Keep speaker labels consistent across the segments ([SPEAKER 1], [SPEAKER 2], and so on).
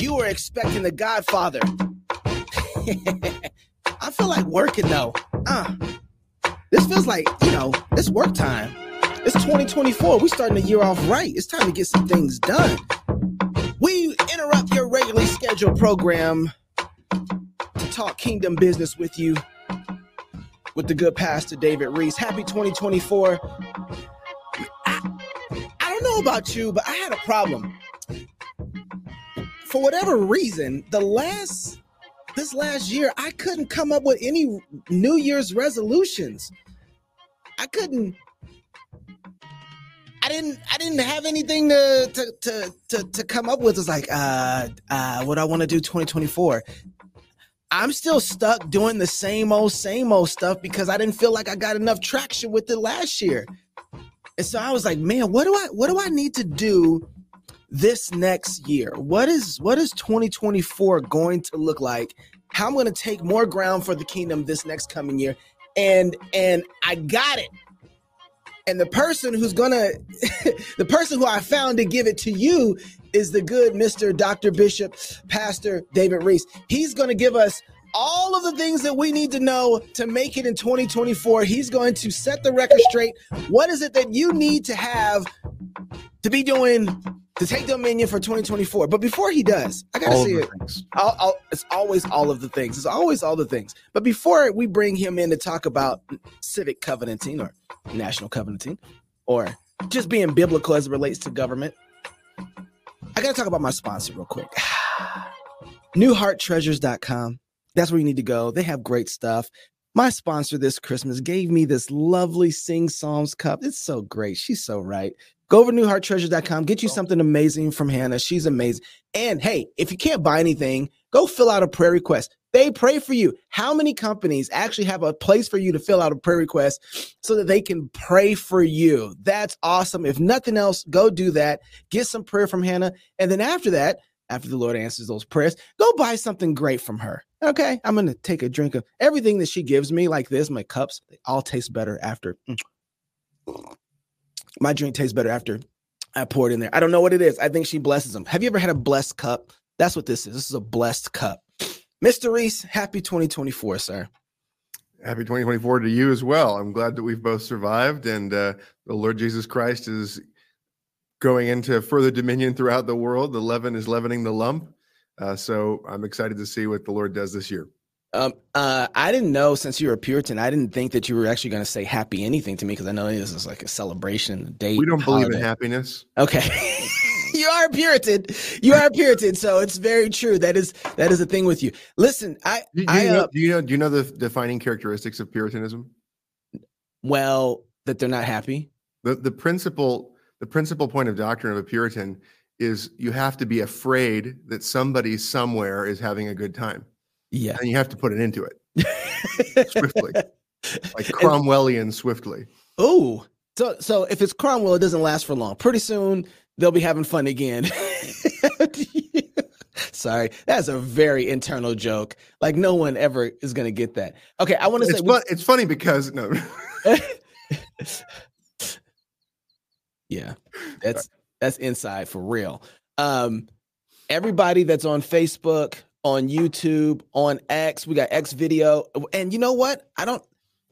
[SPEAKER 1] You were expecting the Godfather. I feel like working though. Uh, this feels like, you know, it's work time. It's 2024. We starting the year off right. It's time to get some things done. We interrupt your regularly scheduled program to talk kingdom business with you with the good pastor David Reece. Happy 2024. I, I don't know about you, but I had a problem. For whatever reason, the last this last year, I couldn't come up with any New Year's resolutions. I couldn't. I didn't. I didn't have anything to to to to, to come up with. It's like, uh, uh, what I want to do 2024. I'm still stuck doing the same old, same old stuff because I didn't feel like I got enough traction with it last year. And so I was like, man, what do I what do I need to do this next year? What is what is 2024 going to look like? How I'm going to take more ground for the kingdom this next coming year. And and I got it. And the person who's gonna, the person who I found to give it to you is the good Mr. Dr. Bishop, Pastor David Reece. He's gonna give us all of the things that we need to know to make it in 2024. He's going to set the record straight. What is it that you need to have to be doing to take dominion for 2024. But before he does, I gotta see it. I'll, I'll, it's always all of the things. It's always all the things. But before we bring him in to talk about civic covenanting or national covenanting or just being biblical as it relates to government, I gotta talk about my sponsor real quick. NewHeartTreasures.com. That's where you need to go. They have great stuff. My sponsor this Christmas gave me this lovely Sing Psalms cup. It's so great. She's so right. Go over to newhearttreasures.com, get you oh. something amazing from Hannah. She's amazing. And hey, if you can't buy anything, go fill out a prayer request. They pray for you. How many companies actually have a place for you to fill out a prayer request so that they can pray for you? That's awesome. If nothing else, go do that. Get some prayer from Hannah. And then after that, after the Lord answers those prayers, go buy something great from her. Okay. I'm to take a drink of everything that she gives me, like this, my cups, they all taste better after. Mm my drink tastes better after I pour it in there. I don't know what it is. I think she blesses them. Have you ever had a blessed cup? That's what this is. This is a blessed cup. Mr. Reece, happy 2024, sir.
[SPEAKER 2] Happy 2024 to you as well. I'm glad that we've both survived and uh, the Lord Jesus Christ is going into further dominion throughout the world. The leaven is leavening the lump. Uh, so I'm excited to see what the Lord does this year.
[SPEAKER 1] Um, uh, I didn't know since you were a Puritan, I didn't think that you were actually going to say happy anything to me because I know this is like a celebration, a date.
[SPEAKER 2] We don't holiday. believe in happiness.
[SPEAKER 1] Okay. you are a Puritan. You are a Puritan, so it's very true. That is that is a thing with you. Listen, I
[SPEAKER 2] do,
[SPEAKER 1] I
[SPEAKER 2] you know, uh, do you know do you know the defining characteristics of Puritanism?
[SPEAKER 1] Well, that they're not happy.
[SPEAKER 2] The the principal the principal point of doctrine of a Puritan is you have to be afraid that somebody somewhere is having a good time.
[SPEAKER 1] Yeah.
[SPEAKER 2] And you have to put it into it swiftly, like Cromwellian swiftly.
[SPEAKER 1] Oh, so so if it's Cromwell, it doesn't last for long. Pretty soon they'll be having fun again. Sorry, that's a very internal joke. Like no one ever is going to get that. Okay, I want to say
[SPEAKER 2] fun, it's funny because no.
[SPEAKER 1] yeah, that's that's inside for real. Um, everybody that's on Facebook, on YouTube, on X. We got X video. And you know what? I don't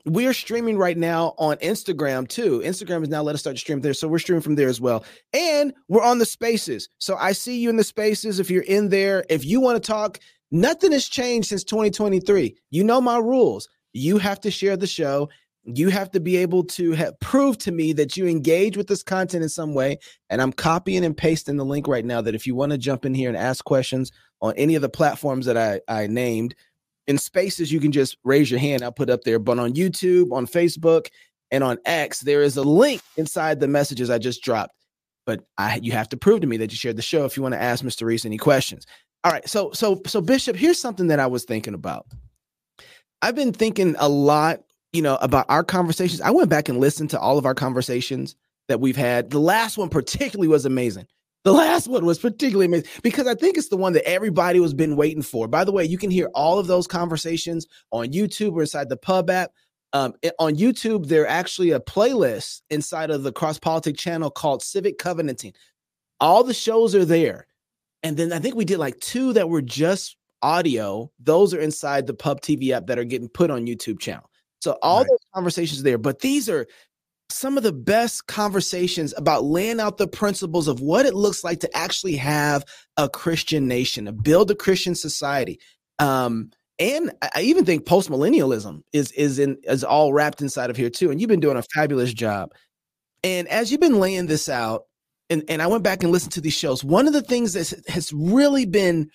[SPEAKER 1] we're streaming right now on Instagram too. Instagram has now let us start to stream there. So we're streaming from there as well. And we're on the spaces. So I see you in the spaces. If you're in there, if you want to talk, nothing has changed since 2023. You know my rules. You have to share the show. You have to be able to have prove to me that you engage with this content in some way. And I'm copying and pasting the link right now that if you want to jump in here and ask questions on any of the platforms that I, I named. In spaces, you can just raise your hand. I'll put up there. But on YouTube, on Facebook, and on X, there is a link inside the messages I just dropped. But I you have to prove to me that you shared the show if you want to ask Mr. Reece any questions. All right. So so so Bishop, here's something that I was thinking about. I've been thinking a lot, you know, about our conversations. I went back and listened to all of our conversations that we've had. The last one particularly was amazing. The last one was particularly amazing because I think it's the one that everybody was been waiting for. By the way, you can hear all of those conversations on YouTube or inside the Pub app. Um, on YouTube, there actually a playlist inside of the Cross Politic channel called Civic Covenanting. All the shows are there. And then I think we did like two that were just audio. Those are inside the Pub TV app that are getting put on YouTube channel. So all right. those conversations are there, but these are some of the best conversations about laying out the principles of what it looks like to actually have a Christian nation, to build a Christian society. Um, and I even think post millennialism is is in is all wrapped inside of here too. And you've been doing a fabulous job. And as you've been laying this out, and, and I went back and listened to these shows, one of the things that has really been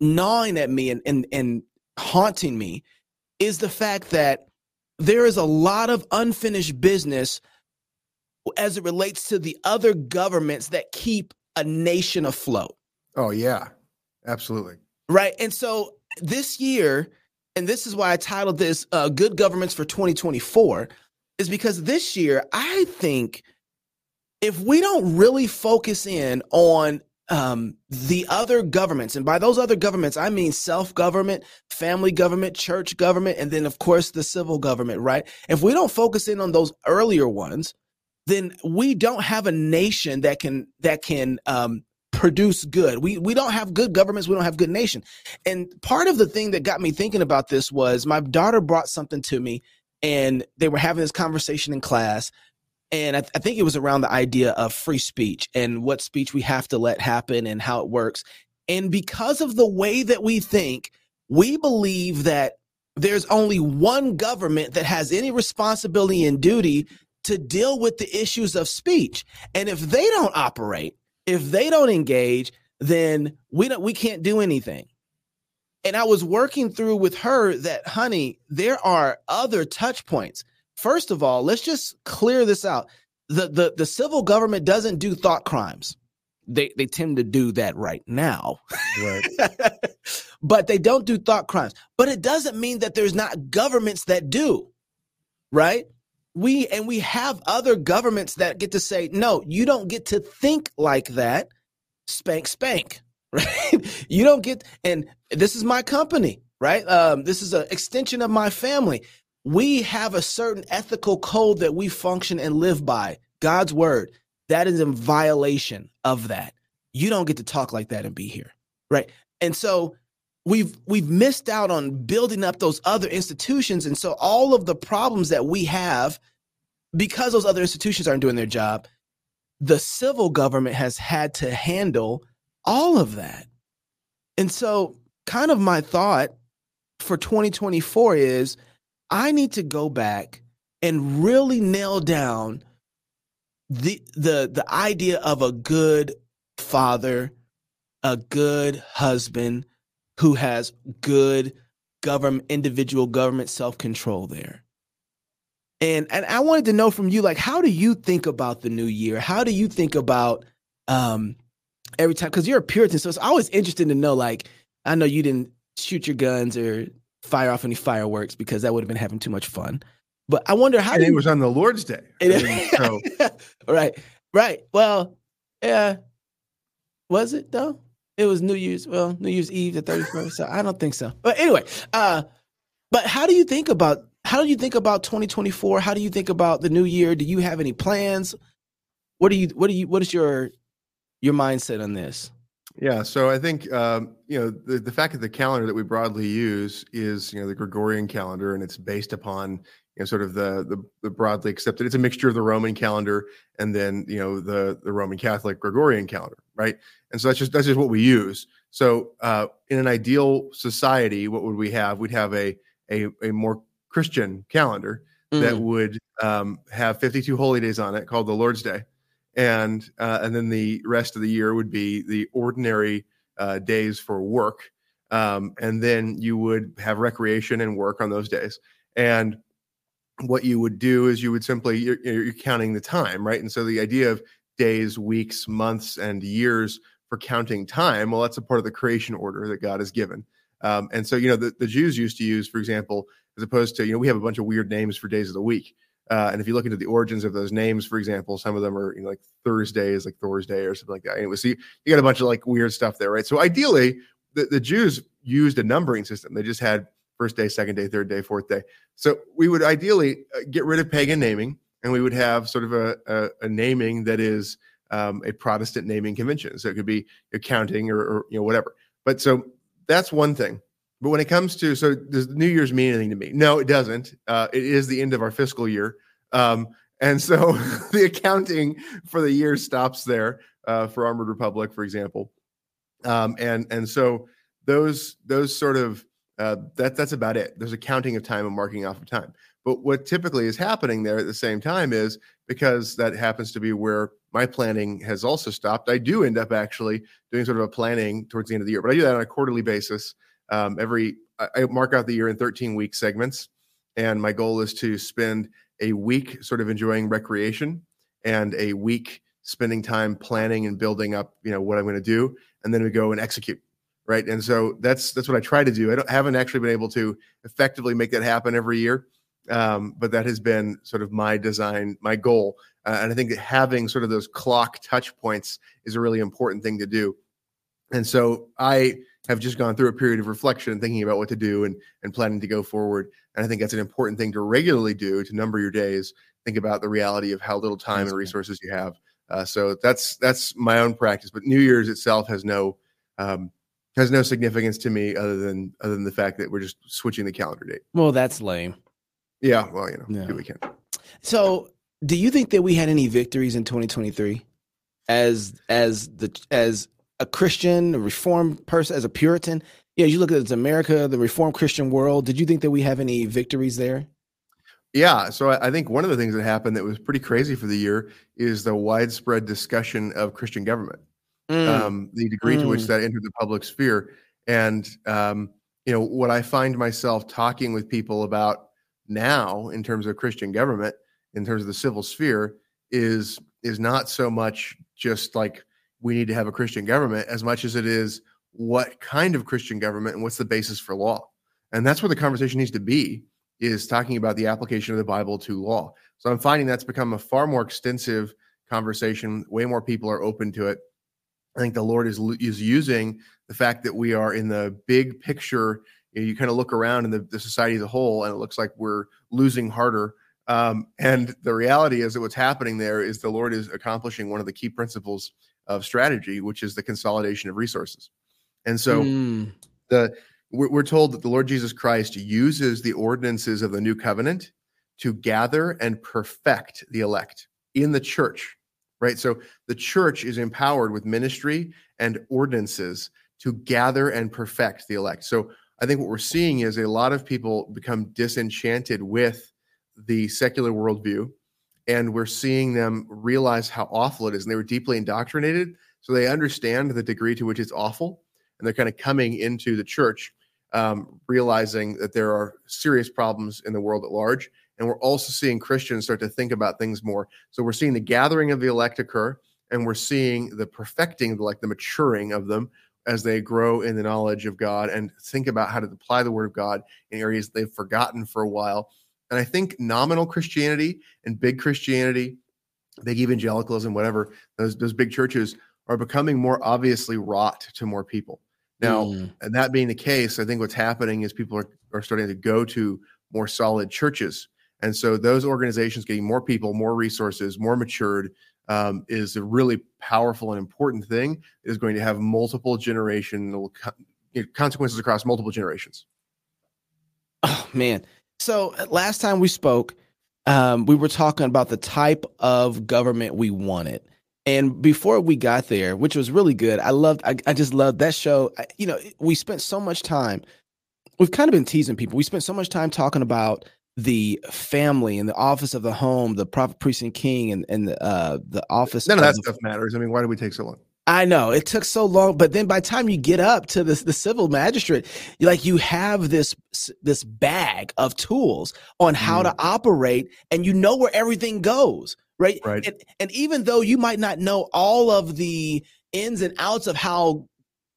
[SPEAKER 1] gnawing at me and, and, and haunting me is the fact that there is a lot of unfinished business as it relates to the other governments that keep a nation afloat.
[SPEAKER 2] Oh, yeah, absolutely.
[SPEAKER 1] Right. And so this year, and this is why I titled this uh, Good Governments for 2024, is because this year, I think if we don't really focus in on um, the other governments, and by those other governments, I mean self government, family government, church government, and then, of course, the civil government, right? If we don't focus in on those earlier ones, then we don't have a nation that can that can um, produce good. We we don't have good governments. We don't have good nation. And part of the thing that got me thinking about this was my daughter brought something to me, and they were having this conversation in class and I, th- I, think it was around the idea of free speech and what speech we have to let happen and how it works. And because of the way that we think, we believe that there's only one government that has any responsibility and duty to deal with the issues of speech. And if they don't operate, if they don't engage, then we don't we can't do anything. And I was working through with her that honey, there are other touch points First of all, let's just clear this out. The, the, the civil government doesn't do thought crimes. They, they tend to do that right now. Right. but they don't do thought crimes. But it doesn't mean that there's not governments that do. Right? We and we have other governments that get to say, no, you don't get to think like that. Spank, spank. Right? you don't get, and this is my company, right? Um, this is an extension of my family we have a certain ethical code that we function and live by God's word. That is in violation of that. You don't get to talk like that and be here. Right. And so we've we've missed out on building up those other institutions. And so all of the problems that we have, because those other institutions aren't doing their job, the civil government has had to handle all of that. And so kind of my thought for 2024 is I need to go back and really nail down the the the idea of a good father, a good husband who has good government individual government self-control there. And and I wanted to know from you like how do you think about the new year? How do you think about um every time cuz you're a Puritan so it's always interesting to know like I know you didn't shoot your guns or fire off any fireworks because that would have been having too much fun. But I wonder how.
[SPEAKER 2] And it was on the Lord's Day. I
[SPEAKER 1] mean, so. right, right. Well, yeah. Was it though? It was New Year's. Well, New Year's Eve, the thirty first. So I don't think so. But anyway, uh, but how do you think about how do you think about twenty twenty four? How do you think about the new year? Do you have any plans? What do you what do you what is your your mindset on this?
[SPEAKER 2] Yeah, so I think um, you know the, the fact that the calendar that we broadly use is you know the Gregorian calendar, and it's based upon you know sort of the, the the, broadly accepted. It's a mixture of the Roman calendar and then you know the the Roman Catholic Gregorian calendar, right? And so that's just that's just what we use. So uh, in an ideal society, what would we have? We'd have a a, a more Christian calendar mm. that would um, have 52 holy days on it, called the Lord's Day and uh, and then the rest of the year would be the ordinary uh, days for work, um, and then you would have recreation and work on those days. And what you would do is you would simply you're, you're counting the time, right? And so the idea of days, weeks, months, and years for counting time, well, that's a part of the creation order that God has given. Um, and so, you know, the, the Jews used to use, for example, as opposed to, you know, we have a bunch of weird names for days of the week. Uh, and if you look into the origins of those names, for example, some of them are you know, like Thursdays, like Thursday or something like that. Anyway, so you, you got a bunch of like weird stuff there, right? So ideally, the, the Jews used a numbering system. They just had first day, second day, third day, fourth day. So we would ideally uh, get rid of pagan naming, and we would have sort of a, a, a naming that is um, a Protestant naming convention. So it could be accounting or, or you know whatever. But so that's one thing. But when it comes to so does New Year's mean anything to me? No, it doesn't. Uh, it is the end of our fiscal year, um, and so the accounting for the year stops there uh, for Armored Republic, for example. Um, and and so those those sort of uh, that that's about it. There's a counting of time and marking off of time. But what typically is happening there at the same time is because that happens to be where my planning has also stopped. I do end up actually doing sort of a planning towards the end of the year, but I do that on a quarterly basis. Um, every I mark out the year in 13 week segments, and my goal is to spend a week sort of enjoying recreation and a week spending time planning and building up, you know, what I'm going to do, and then we go and execute right? And so that's that's what i try to do. I don't haven't actually been able to effectively make that happen every year um, but that has been sort of my design my goal. Uh, and i think that having sort of those clock touch points is a really important thing to do. And so i have just gone through a period of reflection and thinking about what to do and and planning to go forward and i think that's an important thing to regularly do to number your days think about the reality of how little time that's and resources you have uh, so that's that's my own practice but new year's itself has no um, has no significance to me other than other than the fact that we're just switching the calendar date.
[SPEAKER 1] Well, that's lame.
[SPEAKER 2] Yeah, well, you know, yeah. we can.
[SPEAKER 1] So, do you think that we had any victories in 2023 as as the as a Christian, a reformed person, as a Puritan? Yeah, you look at it's America, the reformed Christian world. Did you think that we have any victories there?
[SPEAKER 2] Yeah, so I think one of the things that happened that was pretty crazy for the year is the widespread discussion of Christian government mm. um, the degree mm. to which mm. that entered the public sphere. And um, you know what I find myself talking with people about now in terms of Christian government, in terms of the civil sphere, is is not so much just like we need to have a Christian government as much as it is what kind of Christian government and what's the basis for law. And that's where the conversation needs to be is talking about the application of the Bible to law. So I'm finding that's become a far more extensive conversation. Way more people are open to it. I think the Lord is is using the fact that we are in the big picture. You, know, you kind of look around in the, the, society as a whole, and it looks like we're losing harder. Um, and the reality is that what's happening there is the Lord is accomplishing one of the key principles of strategy, which is the consolidation of resources. And so mm. the we're, we're told that the Lord Jesus Christ uses the ordinances of the new covenant to gather and perfect the elect in the church right? So the church is empowered with ministry and ordinances to gather and perfect the elect. So I think what we're seeing is a lot of people become disenchanted with the secular worldview, and we're seeing them realize how awful it is. And they were deeply indoctrinated, so they understand the degree to which it's awful, and they're kind of coming into the church um, realizing that there are serious problems in the world at large and we're also seeing Christians start to think about things more. So we're seeing the gathering of the elect occur, and we're seeing the perfecting, like the maturing of them as they grow in the knowledge of God and think about how to apply the word of God in areas they've forgotten for a while. And I think nominal Christianity and big Christianity, big evangelicalism, whatever, those, those big churches are becoming more obviously wrought to more people. Now, mm. and that being the case, I think what's happening is people are, are starting to go to more solid churches and so those organizations getting more people, more resources, more matured um, is a really powerful and important thing. It is going to have multiple generational consequences across multiple generations.
[SPEAKER 1] Oh man! So last time we spoke, um, we were talking about the type of government we wanted. And before we got there, which was really good, I loved, I, I just loved that show. I, you know, we spent so much time, we've kind of been teasing people. We spent so much time talking about the family and the office of the home, the prophet, priest, and king, and and the uh, the office.
[SPEAKER 2] None of that
[SPEAKER 1] the,
[SPEAKER 2] stuff matters. I mean, why did we take so long?
[SPEAKER 1] I know it took so long, but then by the time you get up to the the civil magistrate, you like you have this this bag of tools on how mm. to operate, and you know where everything goes, right?
[SPEAKER 2] Right.
[SPEAKER 1] And, and even though you might not know all of the ins and outs of how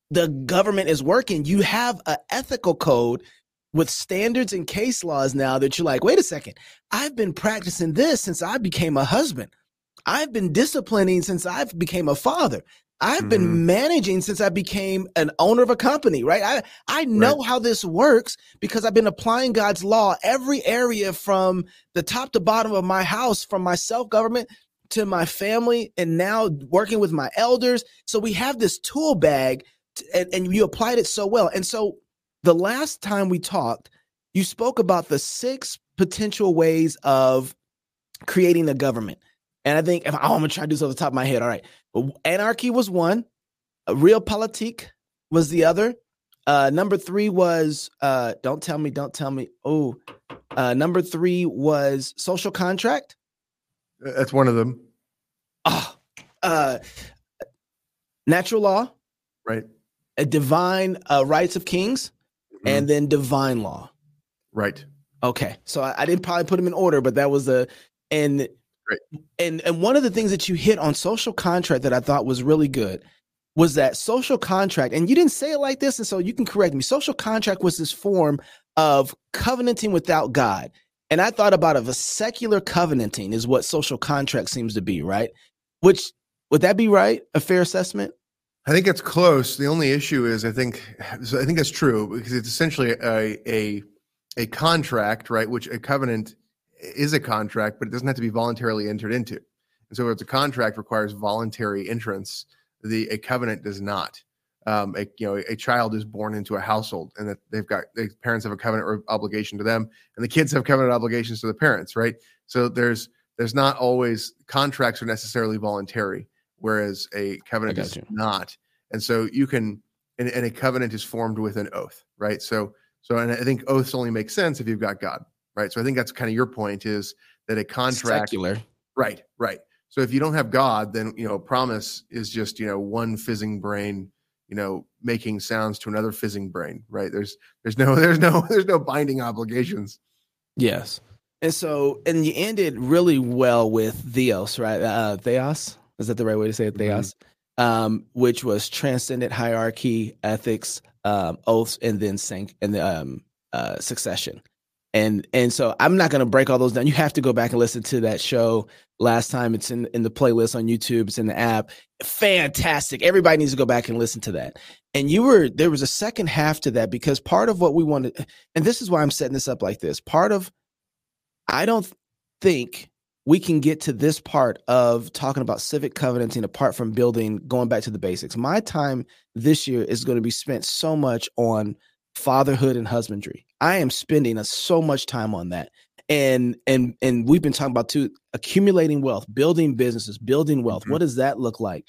[SPEAKER 1] the government is working, you have an ethical code with standards and case laws now that you're like, wait a second, I've been practicing this since I became a husband. I've been disciplining since I became a father. I've been mm-hmm. managing since I became an owner of a company, right? I, I know right. how this works because I've been applying God's law every area from the top to bottom of my house, from my self government to my family and now working with my elders. So we have this tool bag and, and you applied it so well. And so the last time we talked, you spoke about the six potential ways of creating a government. And I think if oh, I'm gonna try to do this off the top of my head. All right. Anarchy was one, realpolitik was the other. Uh, number three was uh, don't tell me, don't tell me. Oh, uh, number three was social contract.
[SPEAKER 2] That's one of them.
[SPEAKER 1] Oh, uh, natural law.
[SPEAKER 2] Right.
[SPEAKER 1] A divine uh, rights of kings, mm-hmm. and then divine law.
[SPEAKER 2] Right.
[SPEAKER 1] Okay. So I, I, didn't probably put them in order, but that was the and right. and and one of the things that you hit on social contract that I thought was really good was that social contract, and you didn't say it like this, and so you can correct me. Social contract was this form of covenanting without God. And I thought about of a secular covenanting is what social contract seems to be, right? Which would that be right? A fair assessment?
[SPEAKER 2] I think it's close. The only issue is I think I think that's true because it's essentially a a a contract, right? Which a covenant is a contract, but it doesn't have to be voluntarily entered into. And so, if it's a contract requires voluntary entrance, the a covenant does not. Um, a you know a child is born into a household, and that they've got the parents have a covenant obligation to them, and the kids have covenant obligations to the parents, right? So there's there's not always contracts are necessarily voluntary, whereas a covenant is you. not. And so you can, and, and a covenant is formed with an oath, right? So so, and I think oaths only make sense if you've got God, right? So I think that's kind of your point is that a contract,
[SPEAKER 1] secular,
[SPEAKER 2] right, right. So if you don't have God, then you know, promise is just you know one fizzing brain, you know, making sounds to another fizzing brain, right? There's there's no there's no there's no binding obligations.
[SPEAKER 1] Yes, and so and you ended really well with Theos, right? Uh, Theos is that the right way to say it? Theos, mm-hmm. um, which was transcendent hierarchy, ethics, um, oaths and then sank and the um, uh, succession. And and so I'm not going to break all those down. You have to go back and listen to that show last time. It's in in the playlist on YouTube. It's in the app. Fantastic. Everybody needs to go back and listen to that. And you were there was a second half to that because part of what we wanted, and this is why I'm setting this up like this. Part of I don't think we can get to this part of talking about civic covenanting apart from building, going back to the basics. My time this year is going to be spent so much on fatherhood and husbandry. I am spending a, so much time on that. And and and we've been talking about too accumulating wealth, building businesses, building wealth. Mm-hmm. What does that look like?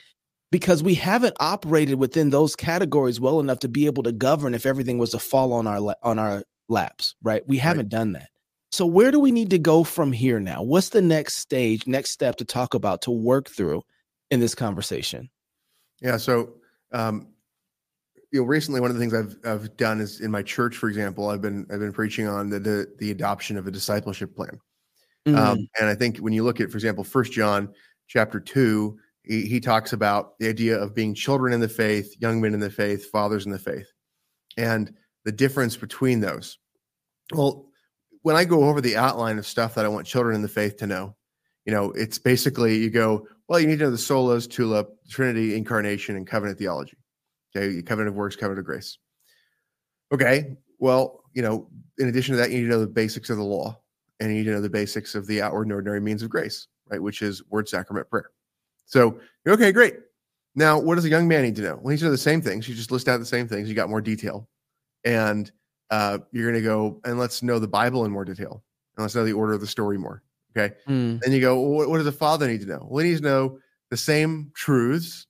[SPEAKER 1] Because we haven't operated within those categories well enough to be able to govern if everything was to fall on our on our laps, right? We haven't right. done that. So where do we need to go from here now? What's the next stage, next step to talk about to work through in this conversation?
[SPEAKER 2] Yeah, so um, you know, recently one of the things I've I've done is in my church, for example, I've been I've been preaching on the the, the adoption of a discipleship plan, um, mm-hmm. um, and I think when you look at, for example, First John chapter two, he, he talks about the idea of being children in the faith, young men in the faith, fathers in the faith, and the difference between those. Well, when I go over the outline of stuff that I want children in the faith to know, you know, it's basically you go, well, you need to know the solas, tulip, Trinity, incarnation, and covenant theology. Okay, covenant of works, covenant of grace. Okay, well, you know, in addition to that, you need to know the basics of the law, and you need to know the basics of the outward and ordinary means of grace, right? Which is word, sacrament, prayer. So, okay, great. Now, what does a young man need to know? Well, he needs to know the same things. You just list out the same things. You got more detail, and uh, you're going to go and let's know the Bible in more detail and let's know the order of the story more. Okay. Mm. Then you go, well, what, what does a father need to know? Well, he needs to know the same truths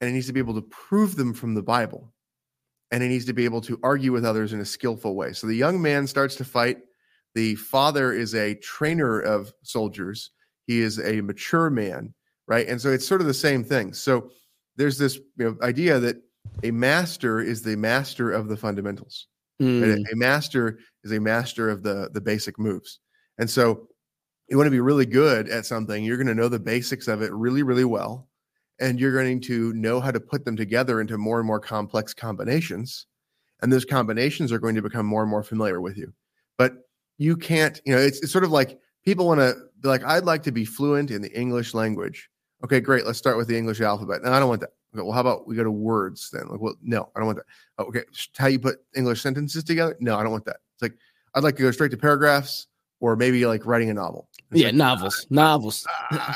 [SPEAKER 2] and he needs to be able to prove them from the Bible. And he needs to be able to argue with others in a skillful way. So the young man starts to fight. The father is a trainer of soldiers, he is a mature man, right? And so it's sort of the same thing. So there's this you know, idea that a master is the master of the fundamentals. Mm. A, a master is a master of the the basic moves. And so you want to be really good at something, you're going to know the basics of it really, really well. And you're going to know how to put them together into more and more complex combinations. And those combinations are going to become more and more familiar with you. But you can't, you know, it's, it's sort of like people want to be like, I'd like to be fluent in the English language. Okay, great. Let's start with the English alphabet. No, I don't want that. Okay, well, how about we go to words then? Like, well, no, I don't want that. Oh, okay, how you put English sentences together? No, I don't want that. It's like I'd like to go straight to paragraphs or maybe like writing a novel.
[SPEAKER 1] It's yeah, like, novels, uh, novels.
[SPEAKER 2] Uh,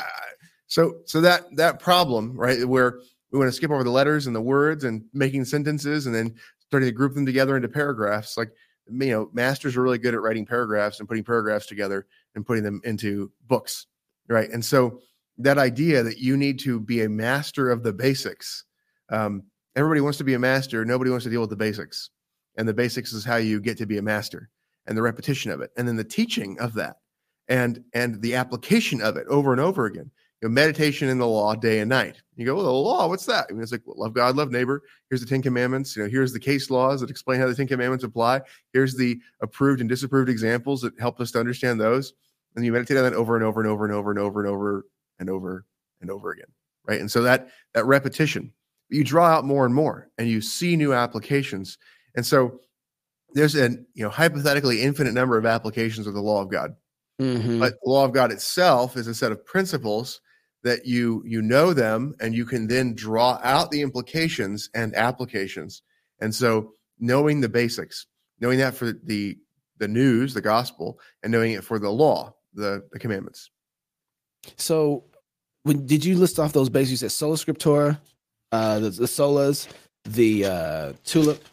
[SPEAKER 2] So so that that problem, right, where we want to skip over the letters and the words and making sentences and then starting to group them together into paragraphs, like you know, masters are really good at writing paragraphs and putting paragraphs together and putting them into books, right? And so that idea that you need to be a master of the basics. Um, everybody wants to be a master. Nobody wants to deal with the basics, and the basics is how you get to be a master, and the repetition of it, and then the teaching of that, and and the application of it over and over again. Know, meditation in the law day and night. You go, well, the law, what's that? I mean, it's like well, love God, love neighbor. Here's the Ten Commandments. You know, here's the case laws that explain how the Ten Commandments apply. Here's the approved and disapproved examples that help us to understand those. And you meditate on that over and over and over and over and over and over and over and over again. Right. And so that that repetition, you draw out more and more and you see new applications. And so there's an you know hypothetically infinite number of applications of the law of God. Mm-hmm. But the law of God itself is a set of principles that you you know them and you can then draw out the implications and applications. And so knowing the basics knowing that for the the news the gospel and knowing it for the law the the commandments.
[SPEAKER 1] So when did you list off those basics? You said sola scriptura uh the, the solas the uh tulip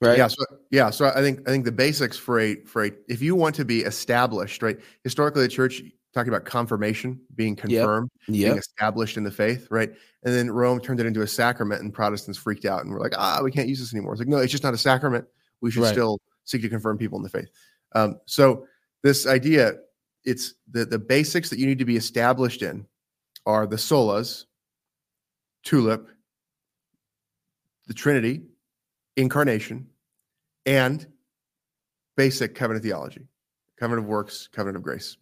[SPEAKER 2] right? Yeah so yeah so i think i think the basics for a for a if you want to be established right? Historically the church talking about confirmation, being confirmed, yep. Yep. being established in the faith, right? And then Rome turned it into a sacrament, and Protestants freaked out and were like, "Ah, we can't use this anymore." It's like, no, it's just not a sacrament. We should right. still seek to confirm people in the faith. Um, so this idea, it's the the basics that you need to be established in are the solas, tulip, the Trinity, incarnation, and basic covenant theology, covenant of works, covenant of grace.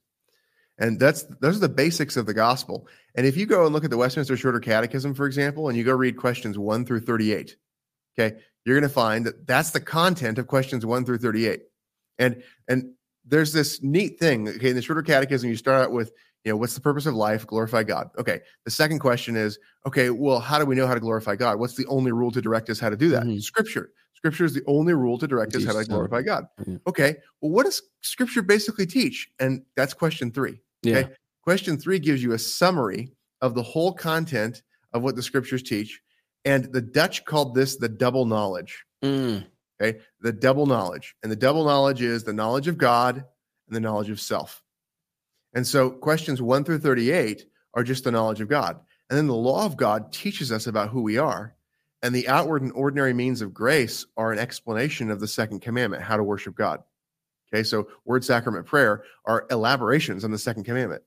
[SPEAKER 2] And that's those are the basics of the gospel. And if you go and look at the Westminster Shorter Catechism, for example, and you go read questions one through 38, okay, you're going to find that that's the content of questions one through 38. And and there's this neat thing. Okay, in the Shorter Catechism, you start out with, you know, what's the purpose of life? Glorify God. Okay. The second question is, okay, well, how do we know how to glorify God? What's the only rule to direct us how to do that? Mm-hmm. Scripture. Scripture is the only rule to direct us how to glorify God. Mm-hmm. Okay. Well, what does Scripture basically teach? And that's question three. Okay. Yeah. Question three gives you a summary of the whole content of what the scriptures teach. And the Dutch called this the double knowledge. Mm. Okay. The double knowledge. And the double knowledge is the knowledge of God and the knowledge of self. And so questions one through 38 are just the knowledge of God. And then the law of God teaches us about who we are. And the outward and ordinary means of grace are an explanation of the second commandment, how to worship God. Okay, so word sacrament prayer are elaborations on the second commandment.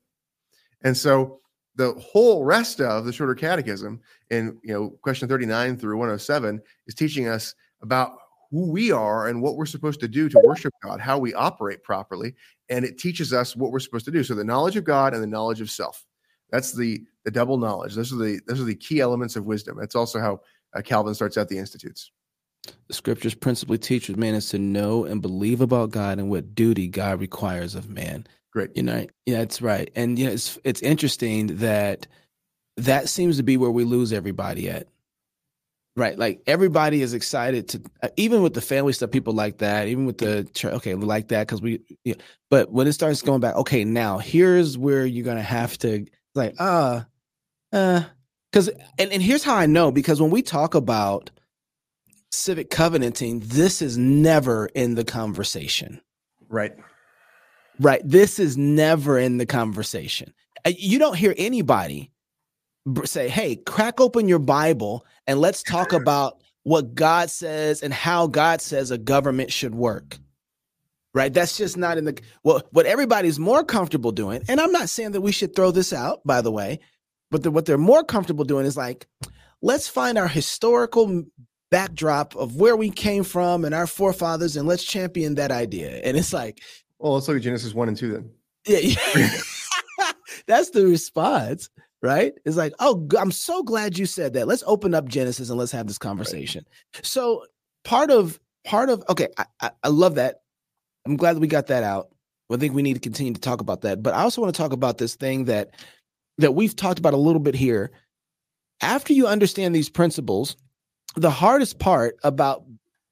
[SPEAKER 2] And so the whole rest of the shorter catechism in you know question 39 through 107 is teaching us about who we are and what we're supposed to do to worship God, how we operate properly, and it teaches us what we're supposed to do. So the knowledge of God and the knowledge of self. That's the the double knowledge. Those are the those are the key elements of wisdom. That's also how uh, Calvin starts out the institutes.
[SPEAKER 1] The scriptures principally teach man is to know and believe about God and what duty God requires of man.
[SPEAKER 2] Great.
[SPEAKER 1] You know, yeah, that's right. And you know, it's it's interesting that that seems to be where we lose everybody at. Right. Like everybody is excited to, uh, even with the family stuff, people like that, even with the church, okay, we like that because we, yeah. but when it starts going back, okay, now here's where you're going to have to, like, uh, uh, because, and, and here's how I know because when we talk about civic covenanting, this is never in the conversation.
[SPEAKER 2] Right.
[SPEAKER 1] Right. This is never in the conversation. Uh, you don't hear anybody say, hey, crack open your Bible and let's talk about what God says and how God says a government should work. Right. That's just not in the well, what everybody's more comfortable doing. And I'm not saying that we should throw this out, by the way, but the, what they're more comfortable doing is like, let's find our historical backdrop of where we came from and our forefathers and let's champion that idea. And it's like,
[SPEAKER 2] well, let's look at Genesis 1 and 2 then.
[SPEAKER 1] Yeah. yeah. That's the response, right? It's like, oh, I'm so glad you said that. Let's open up Genesis and let's have this conversation. Right. So part of part of okay, I, I, I love that. I'm glad that we got that out. I think we need to continue to talk about that. But I also want to talk about this thing that that we've talked about a little bit here. After you understand these principles, the hardest part about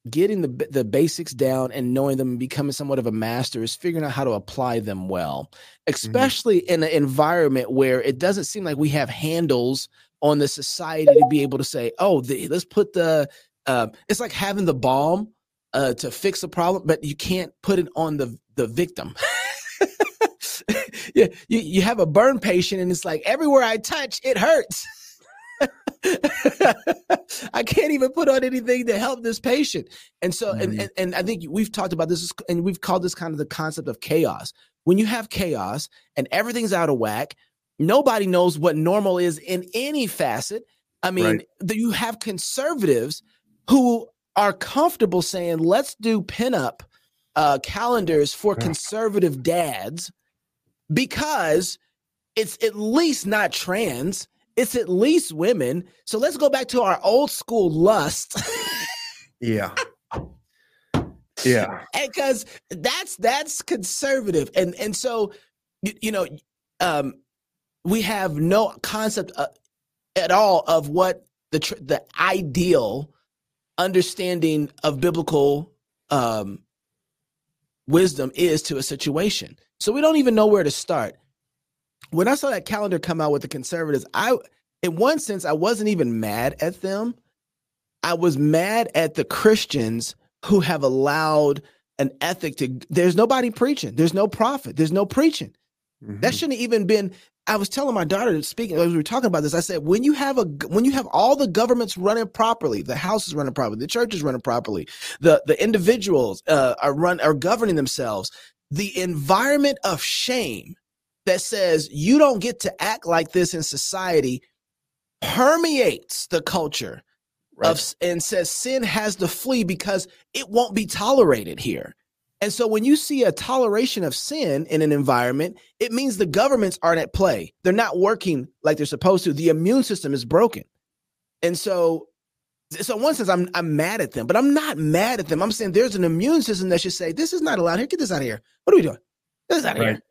[SPEAKER 1] getting the the basics down and knowing them and becoming somewhat of a master is figuring out how to apply them well mm-hmm. especially mm-hmm. in an environment where it doesn't seem like we have handles on the society to be able to say oh the, let's put the uh, it's like having the bomb uh, to fix a problem but you can't put it on the the victim yeah you, you have a burn patient and it's like everywhere i touch it hurts I can't even put on anything to help this patient. And so, mm-hmm. and, and, and I think we've talked about this, and we've called this kind of the concept of chaos. When you have chaos and everything's out of whack, nobody knows what normal is in any facet. I mean, right. you have conservatives who are comfortable saying, let's do pinup uh, calendars for conservative dads because it's at least not trans it's at least women. So let's go back to our old school lust.
[SPEAKER 2] yeah. Yeah.
[SPEAKER 1] Because that's that's conservative. And and so you, you know um we have no concept uh, at all of what the tr- the ideal understanding of biblical um wisdom is to a situation. So we don't even know where to start when I saw that calendar come out with the conservatives, I, in one sense, I wasn't even mad at them. I was mad at the Christians who have allowed an ethic to. There's nobody preaching. There's no prophet. There's no preaching. Mm-hmm. That shouldn't even been. I was telling my daughter speaking as we were talking about this. I said, when you have a when you have all the governments running properly, the house is running properly, the church is running properly, the the individuals uh, are run are governing themselves. The environment of shame that says you don't get to act like this in society permeates the culture right. of and says sin has to flee because it won't be tolerated here. And so when you see a toleration of sin in an environment, it means the governments aren't at play. They're not working like they're supposed to. The immune system is broken. And so so in one sense I'm I'm mad at them, but I'm not mad at them. I'm saying there's an immune system that should say, this is not allowed here. Get this out of here. What are we doing? This is out of right.
[SPEAKER 2] here.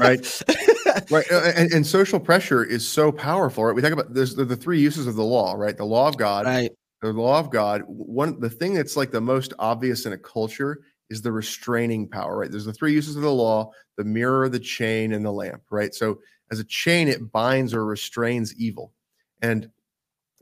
[SPEAKER 2] right right and, and, social pressure is so powerful right we talk about there's the, the, three uses of the law right the law of god
[SPEAKER 1] right
[SPEAKER 2] the law of god one the thing that's like the most obvious in a culture is the restraining power right there's the three uses of the law the mirror the chain and the lamp right so as a chain it binds or restrains evil and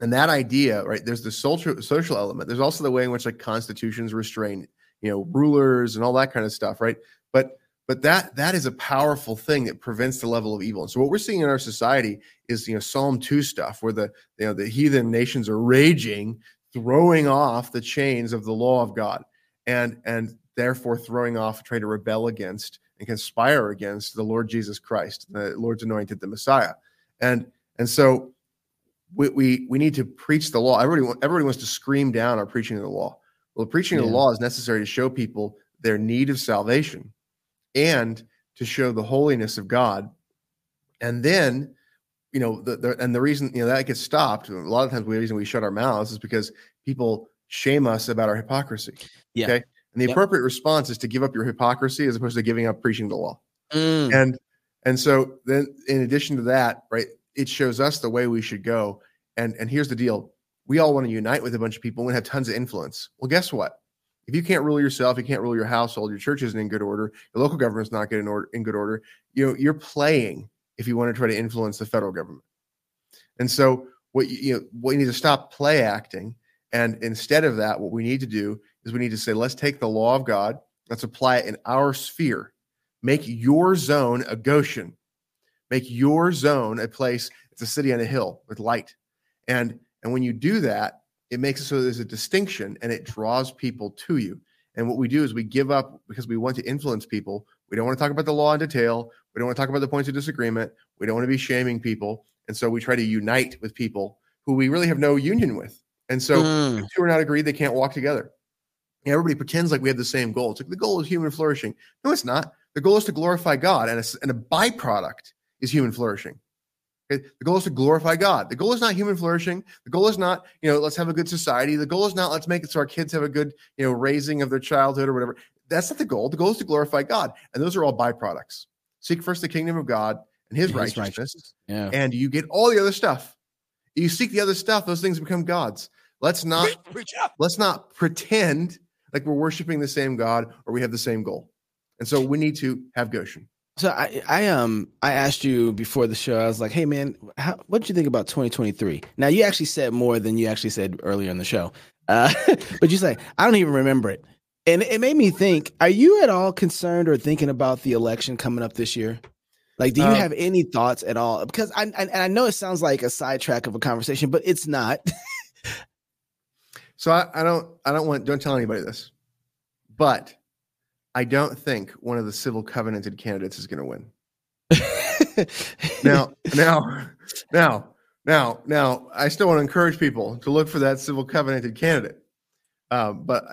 [SPEAKER 2] and that idea right there's the social social element. There's also the way in which like constitutions restrain you know rulers and all that kind of stuff right? But but that that is a powerful thing that prevents the level of evil. And so what we're seeing in our society is you know psalm 2 stuff where the you know the heathen nations are raging throwing off the chains of the law of god and and therefore throwing off trying to rebel against and conspire against the lord jesus christ the lord's anointed the messiah. And and so we we, we need to preach the law everybody everybody wants to scream down our preaching of the law well preaching yeah. of the law is necessary to show people their need of salvation and to show the holiness of God. And then, you know, the, the and the reason you know that gets stopped. A lot of times, the reason we shut our mouths is because people shame us about our hypocrisy.
[SPEAKER 1] Yeah.
[SPEAKER 2] Okay. And the yep. appropriate response is to give up your hypocrisy as opposed to giving up preaching the law.
[SPEAKER 1] Mm.
[SPEAKER 2] And and so then in addition to that, right, it shows us the way we should go. And and here's the deal. We all want to unite with a bunch of people and have tons of influence. Well, guess what? If you can't rule yourself, you can't rule your household, your church isn't in good order, your local government's not in, order, in good order, you know, you're playing if you want to try to influence the federal government. And so what you, you know, we need to stop play acting. And instead of that, what we need to do is we need to say, let's take the law of God, let's apply it in our sphere. Make your zone a Goshen. Make your zone a place, it's a city on a hill with light. And and when you do that, it makes it so there's a distinction and it draws people to you. And what we do is we give up because we want to influence people. We don't want to talk about the law in detail. We don't want to talk about the points of disagreement. We don't want to be shaming people. And so we try to unite with people who we really have no union with. And so mm. if two are not agreed, they can't walk together. everybody pretends like we have the same goal. It's like the goal is human flourishing. No, it's not. The goal is to glorify God, and a, and a byproduct is human flourishing. Okay? The goal is to glorify God. The goal is not human flourishing. The goal is not, you know, let's have a good society. The goal is not let's make it so our kids have a good, you know, raising of their childhood or whatever. That's not the goal. The goal is to glorify God. And those are all byproducts. Seek first the kingdom of God and his, his righteousness.
[SPEAKER 1] righteousness. Yeah.
[SPEAKER 2] And you get all the other stuff. You seek the other stuff, those things become gods. Let's not let's not pretend like we're worshiping the same God or we have the same goal. And so we need to have Goshen.
[SPEAKER 1] So I, I um I asked you before the show. I was like, "Hey man, what did you think about 2023?" Now you actually said more than you actually said earlier in the show, uh, but you say I don't even remember it, and it made me think: Are you at all concerned or thinking about the election coming up this year? Like, do you um, have any thoughts at all? Because I, I and I know it sounds like a sidetrack of a conversation, but it's not.
[SPEAKER 2] so I, I don't I don't want don't tell anybody this, but I don't think one of the civil covenanted candidates is going to win. now, now, now, now, now, I still want to encourage people to look for that civil covenanted candidate. Uh, but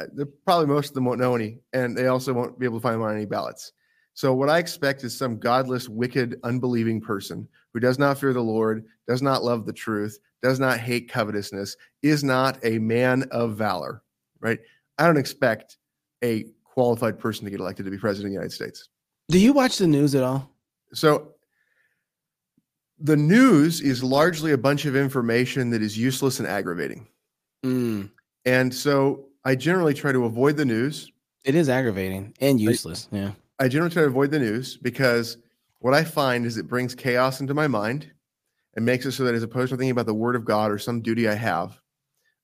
[SPEAKER 2] probably most of them won't know any, and they also won't be able to find them on any ballots. So, what I expect is some godless, wicked, unbelieving person who does not fear the Lord, does not love the truth, does not hate covetousness, is not a man of valor, right? I don't expect a qualified person to get elected to be president of the United States.
[SPEAKER 1] Do you watch the news at all?
[SPEAKER 2] So the news is largely a bunch of information that is useless and aggravating.
[SPEAKER 1] Mm.
[SPEAKER 2] And so I generally try to avoid the news.
[SPEAKER 1] It is aggravating and useless. I, yeah.
[SPEAKER 2] I generally try to avoid the news because what I find is it brings chaos into my mind and makes it so that as opposed to thinking about the word of God or some duty I have,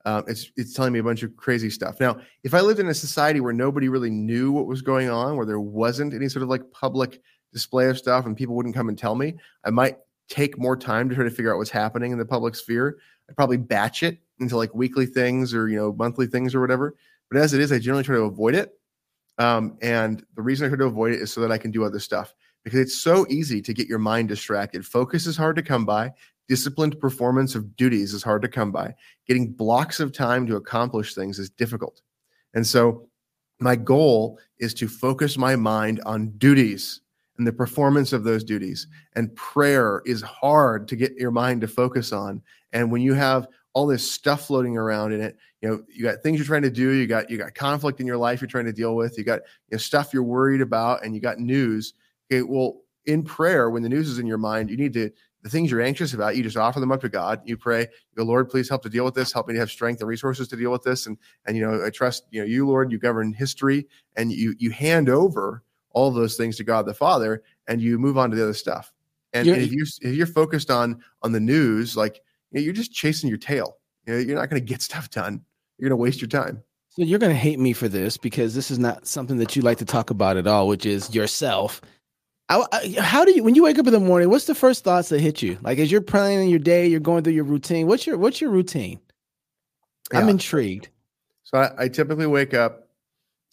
[SPEAKER 2] um, it's it's telling me a bunch of crazy stuff. Now, if I lived in a society where nobody really knew what was going on, where there wasn't any sort of like public display of stuff, and people wouldn't come and tell me, I might take more time to try to figure out what's happening in the public sphere. I'd probably batch it into like weekly things or you know monthly things or whatever. But as it is, I generally try to avoid it. Um, and the reason I try to avoid it is so that I can do other stuff because it's so easy to get your mind distracted. Focus is hard to come by. Disciplined performance of duties is hard to come by. Getting blocks of time to accomplish things is difficult. And so, my goal is to focus my mind on duties and the performance of those duties. And prayer is hard to get your mind to focus on. And when you have all this stuff floating around in it, you know, you got things you're trying to do, you got you got conflict in your life you're trying to deal with, you got you know, stuff you're worried about, and you got news. Okay, well, in prayer, when the news is in your mind, you need to the things you're anxious about, you just offer them up to God. You pray, the Lord, please help to deal with this. Help me to have strength and resources to deal with this. And and you know, I trust you know you, Lord. You govern history, and you you hand over all those things to God the Father, and you move on to the other stuff. And, and if you if you're focused on on the news, like you know, you're just chasing your tail. You know, you're not going to get stuff done. You're going to waste your time.
[SPEAKER 1] So you're going to hate me for this because this is not something that you like to talk about at all, which is yourself I, I, how do you when you wake up in the morning? What's the first thoughts that hit you? Like as you're planning your day, you're going through your routine. What's your what's your routine? Yeah. I'm intrigued.
[SPEAKER 2] So I, I typically wake up.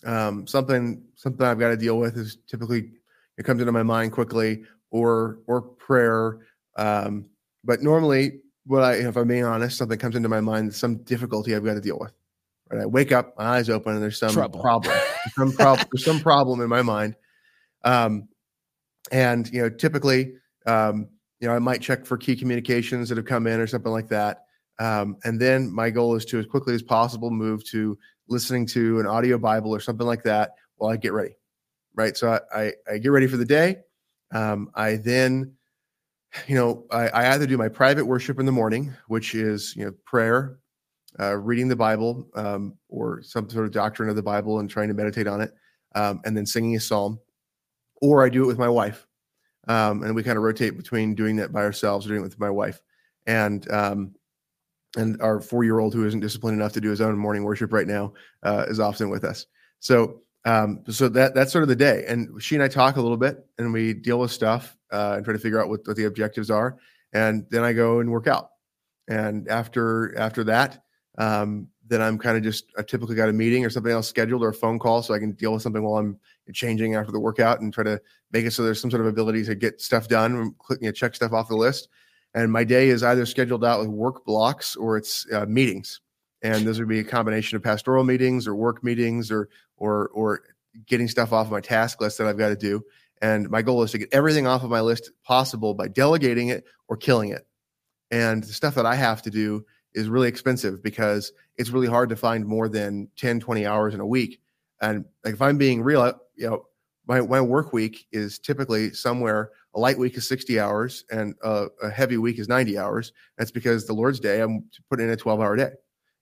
[SPEAKER 2] Um, something something I've got to deal with is typically it comes into my mind quickly, or or prayer. Um, but normally, what I if I'm being honest, something comes into my mind, some difficulty I've got to deal with. Right, I wake up, my eyes open, and there's some Trouble. problem, some problem, there's some problem in my mind. Um, and you know typically um, you know i might check for key communications that have come in or something like that. Um, and then my goal is to as quickly as possible move to listening to an audio bible or something like that while i get ready right? So i, I, I get ready for the day. Um, i then you know I, I, either do my private worship in the morning which is you know prayer uh, reading the bible um, or some sort of doctrine of the bible and trying to meditate on it um, and then singing a psalm or I do it with my wife. Um, and we kind of rotate between doing that by ourselves or doing it with my wife. And um, and our four year old who isn't disciplined enough to do his own morning worship right now uh, is often with us. So um, so that that's sort of the day. And she and I talk a little bit, and we deal with stuff uh, and try to figure out what, what the objectives are. And then I go and work out. And after after that, um, then I'm kind of just I typically got a meeting or something else scheduled or a phone call so I can deal with something while I'm changing after the workout and try to make it so there's some sort of ability to get stuff done, know, check stuff off the list. And my day is either scheduled out with work blocks or it's uh, meetings, and those would be a combination of pastoral meetings or work meetings or or or getting stuff off my task list that I've got to do. And my goal is to get everything off of my list possible by delegating it or killing it. And the stuff that I have to do is really expensive because it's really hard to find more than 10, 20 hours in a week. And like if I'm being real, you know, my, my work week is typically somewhere a light week is 60 hours and a, a heavy week is 90 hours. That's because the Lord's day, I'm putting in a 12 hour day.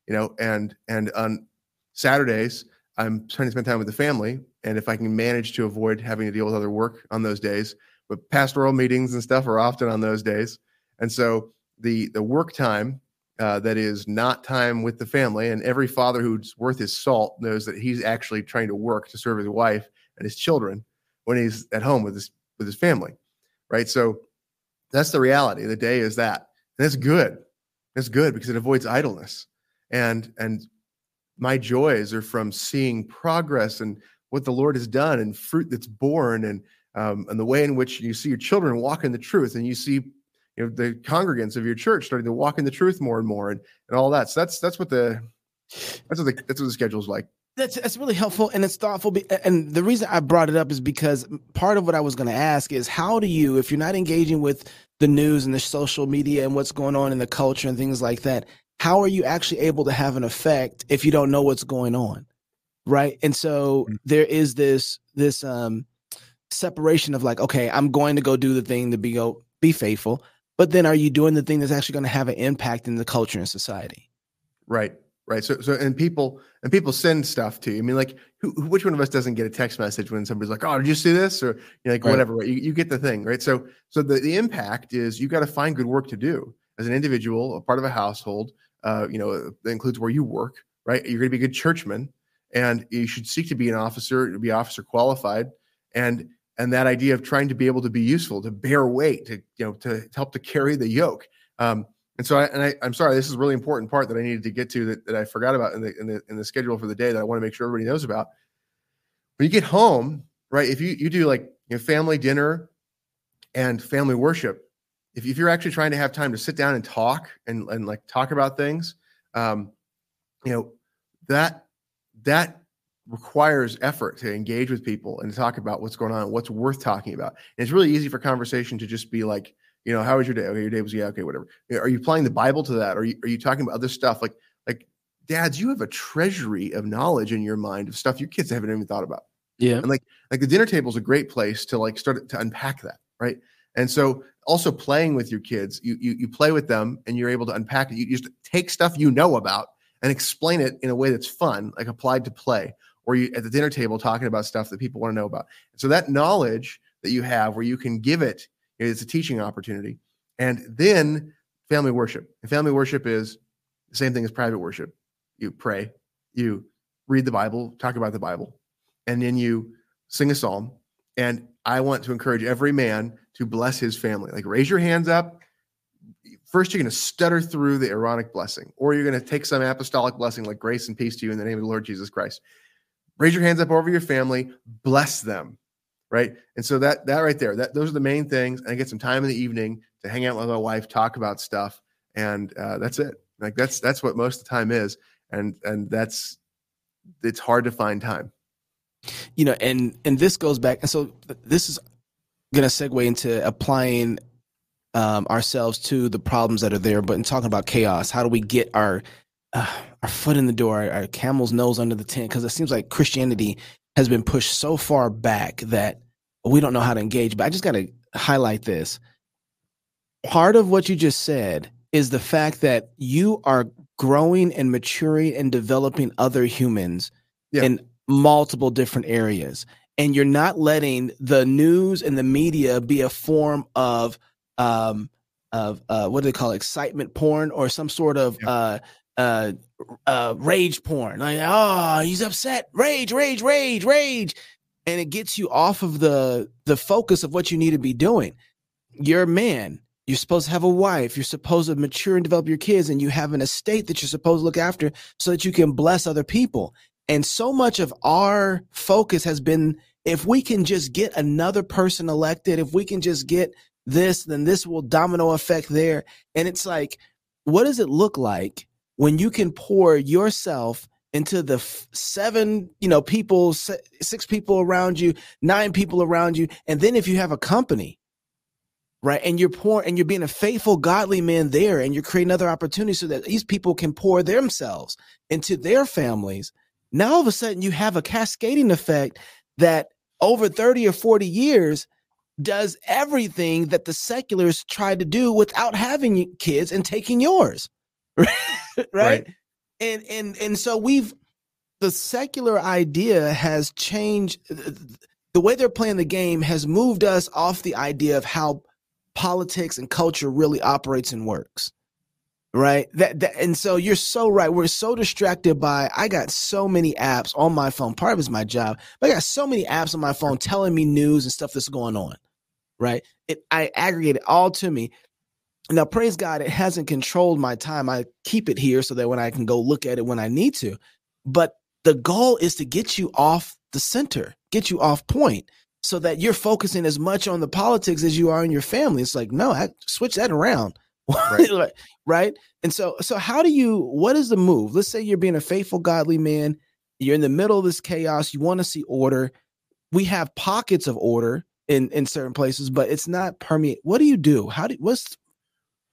[SPEAKER 2] you know, and and on Saturdays, I'm trying to spend time with the family. And if I can manage to avoid having to deal with other work on those days, but pastoral meetings and stuff are often on those days. And so the the work time uh, that is not time with the family, and every father who's worth his salt knows that he's actually trying to work to serve his wife and his children when he's at home with his with his family, right? So that's the reality. The day is that, and that's good. It's good because it avoids idleness, and and my joys are from seeing progress and what the Lord has done and fruit that's born and um, and the way in which you see your children walk in the truth and you see you know the congregants of your church starting to walk in the truth more and more and, and all that. So that's that's what the that's what the that's what the schedule's like.
[SPEAKER 1] That's that's really helpful and it's thoughtful. And the reason I brought it up is because part of what I was going to ask is how do you, if you're not engaging with the news and the social media and what's going on in the culture and things like that, how are you actually able to have an effect if you don't know what's going on right and so mm-hmm. there is this this um separation of like okay i'm going to go do the thing to be go be faithful but then are you doing the thing that's actually going to have an impact in the culture and society
[SPEAKER 2] right right so so and people and people send stuff to you i mean like who, which one of us doesn't get a text message when somebody's like oh did you see this or you know, like right. whatever right? You, you get the thing right so so the, the impact is you got to find good work to do as an individual a part of a household uh, you know, that includes where you work, right? You're going to be a good churchman, and you should seek to be an officer, to be officer qualified, and and that idea of trying to be able to be useful, to bear weight, to you know, to, to help to carry the yoke. Um, and so, I, and I, I'm sorry, this is a really important part that I needed to get to that, that I forgot about in the, in the in the schedule for the day that I want to make sure everybody knows about. When you get home, right? If you you do like you know, family dinner and family worship, if, if you're actually trying to have time to sit down and talk and, and like talk about things, um, you know, that that requires effort to engage with people and to talk about what's going on, what's worth talking about. And it's really easy for conversation to just be like, you know, how was your day? Okay, your day was yeah, okay, whatever. Eh, are you applying the Bible to that? Are you are you talking about other stuff? Like like dads, you have a treasury of knowledge in your mind of stuff your kids haven't even thought about.
[SPEAKER 1] Yeah.
[SPEAKER 2] And like like the dinner table is a great place to like start to unpack that, right? And so also playing with your kids, you, you, you play with them and you're able to unpack it. You just take stuff you know about and explain it in a way that's fun, like applied to play, or you at the dinner table talking about stuff that people want to know about. So that knowledge that you have where you can give it, it's a teaching opportunity. And then family worship. And family worship is the same thing as private worship. You pray, you read the Bible, talk about the Bible, and then you sing a psalm. And I want to encourage every man to bless his family. Like raise your hands up. First, you're going to stutter through the Aaronic blessing, or you're going to take some apostolic blessing like grace and peace to you in the name of the Lord Jesus Christ. Raise your hands up over your family, bless them, right? And so that that right there, that those are the main things. And I get some time in the evening to hang out with my wife, talk about stuff, and uh, that's it. Like that's that's what most of the time is, and and that's it's hard to find time
[SPEAKER 1] you know and and this goes back and so this is going to segue into applying um, ourselves to the problems that are there, but in talking about chaos, how do we get our uh, our foot in the door, our, our camel's nose under the tent? Because it seems like Christianity has been pushed so far back that we don't know how to engage. But I just got to highlight this. Part of what you just said is the fact that you are growing and maturing and developing other humans yeah. in multiple different areas and you're not letting the news and the media be a form of um of uh what do they call it? excitement porn or some sort of yeah. uh uh uh rage porn. Like oh he's upset. Rage rage rage rage. And it gets you off of the the focus of what you need to be doing. You're a man. You're supposed to have a wife. You're supposed to mature and develop your kids and you have an estate that you're supposed to look after so that you can bless other people. And so much of our focus has been if we can just get another person elected, if we can just get this, then this will domino effect there. And it's like, what does it look like when you can pour yourself into the seven, you know, people, six people around you, nine people around you, and then if you have a company, right, and you're pouring and you're being a faithful, godly man there, and you're creating other opportunities so that these people can pour themselves into their families now all of a sudden you have a cascading effect that over 30 or 40 years does everything that the seculars tried to do without having kids and taking yours. right? right? and and and so we've the secular idea has changed the way they're playing the game has moved us off the idea of how politics and culture really operates and works. Right? That, that and so you're so right. We're so distracted by i got so many apps on my phone. Part of it's my job but i got so many apps on my phone telling me news and stuff that's going on. Right? It i aggregate it all to me now praise god it hasn't controlled my time. I keep it here so that when i can go look at it when i need to but the goal is to get you off the center get you off point so that you're focusing as much on the politics as you are in your family. It's like no I, switch that around. Right. right? And so so how do you what is the move? Let's say you're being a faithful godly man you're in the middle of this chaos you want to see order. We have pockets of order in in certain places but it's not permeate what do you do? How do what's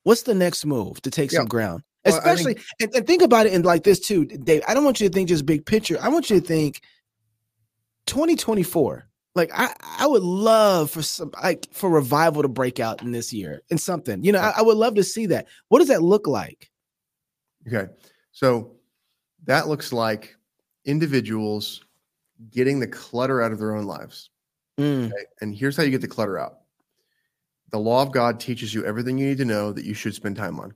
[SPEAKER 1] what's the next move to take yeah. some ground well, especially think, and, and think about it in like this too dave i don't want you to think just big picture i want you to think 2024 like I, I would love for some like for revival to break out in this year and something. You know, I, I would love to see that. What does that look like?
[SPEAKER 2] Okay. So that looks like individuals getting the clutter out of their own lives. Mm. Okay? And here's how you get the clutter out. The law of God teaches you everything you need to know that you should spend time on.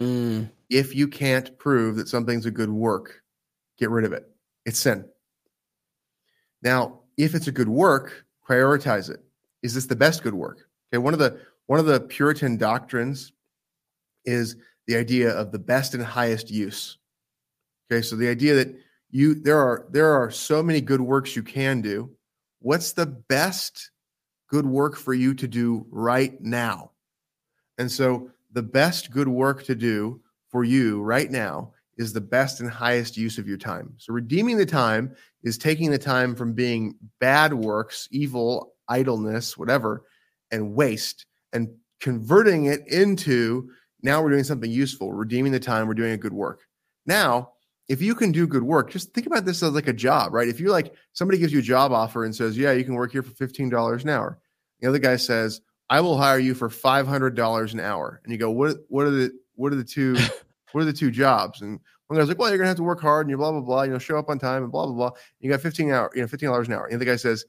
[SPEAKER 2] Mm. If you can't prove that something's a good work, get rid of it. It's sin. Now, if it's a good work, prioritize it. Is this the best good work? Okay, one of the one of the Puritan doctrines is the idea of the best and highest use. Okay, so the idea that you there are there are so many good works you can do. What's the best good work for you to do right now? And so the best good work to do for you right now is the best and highest use of your time. So redeeming the time is taking the time from being bad works, evil, idleness, whatever, and waste and converting it into now we're doing something useful, redeeming the time, we're doing a good work. Now, if you can do good work, just think about this as like a job, right? If you like somebody gives you a job offer and says, "Yeah, you can work here for $15 an hour." The other guy says, "I will hire you for $500 an hour." And you go, "What what are the what are the two what are the two jobs? And one guy's like, well, you're gonna have to work hard and you blah blah blah, you know, show up on time and blah blah blah. You got 15 hour, you know, 15 dollars an hour. And the guy says,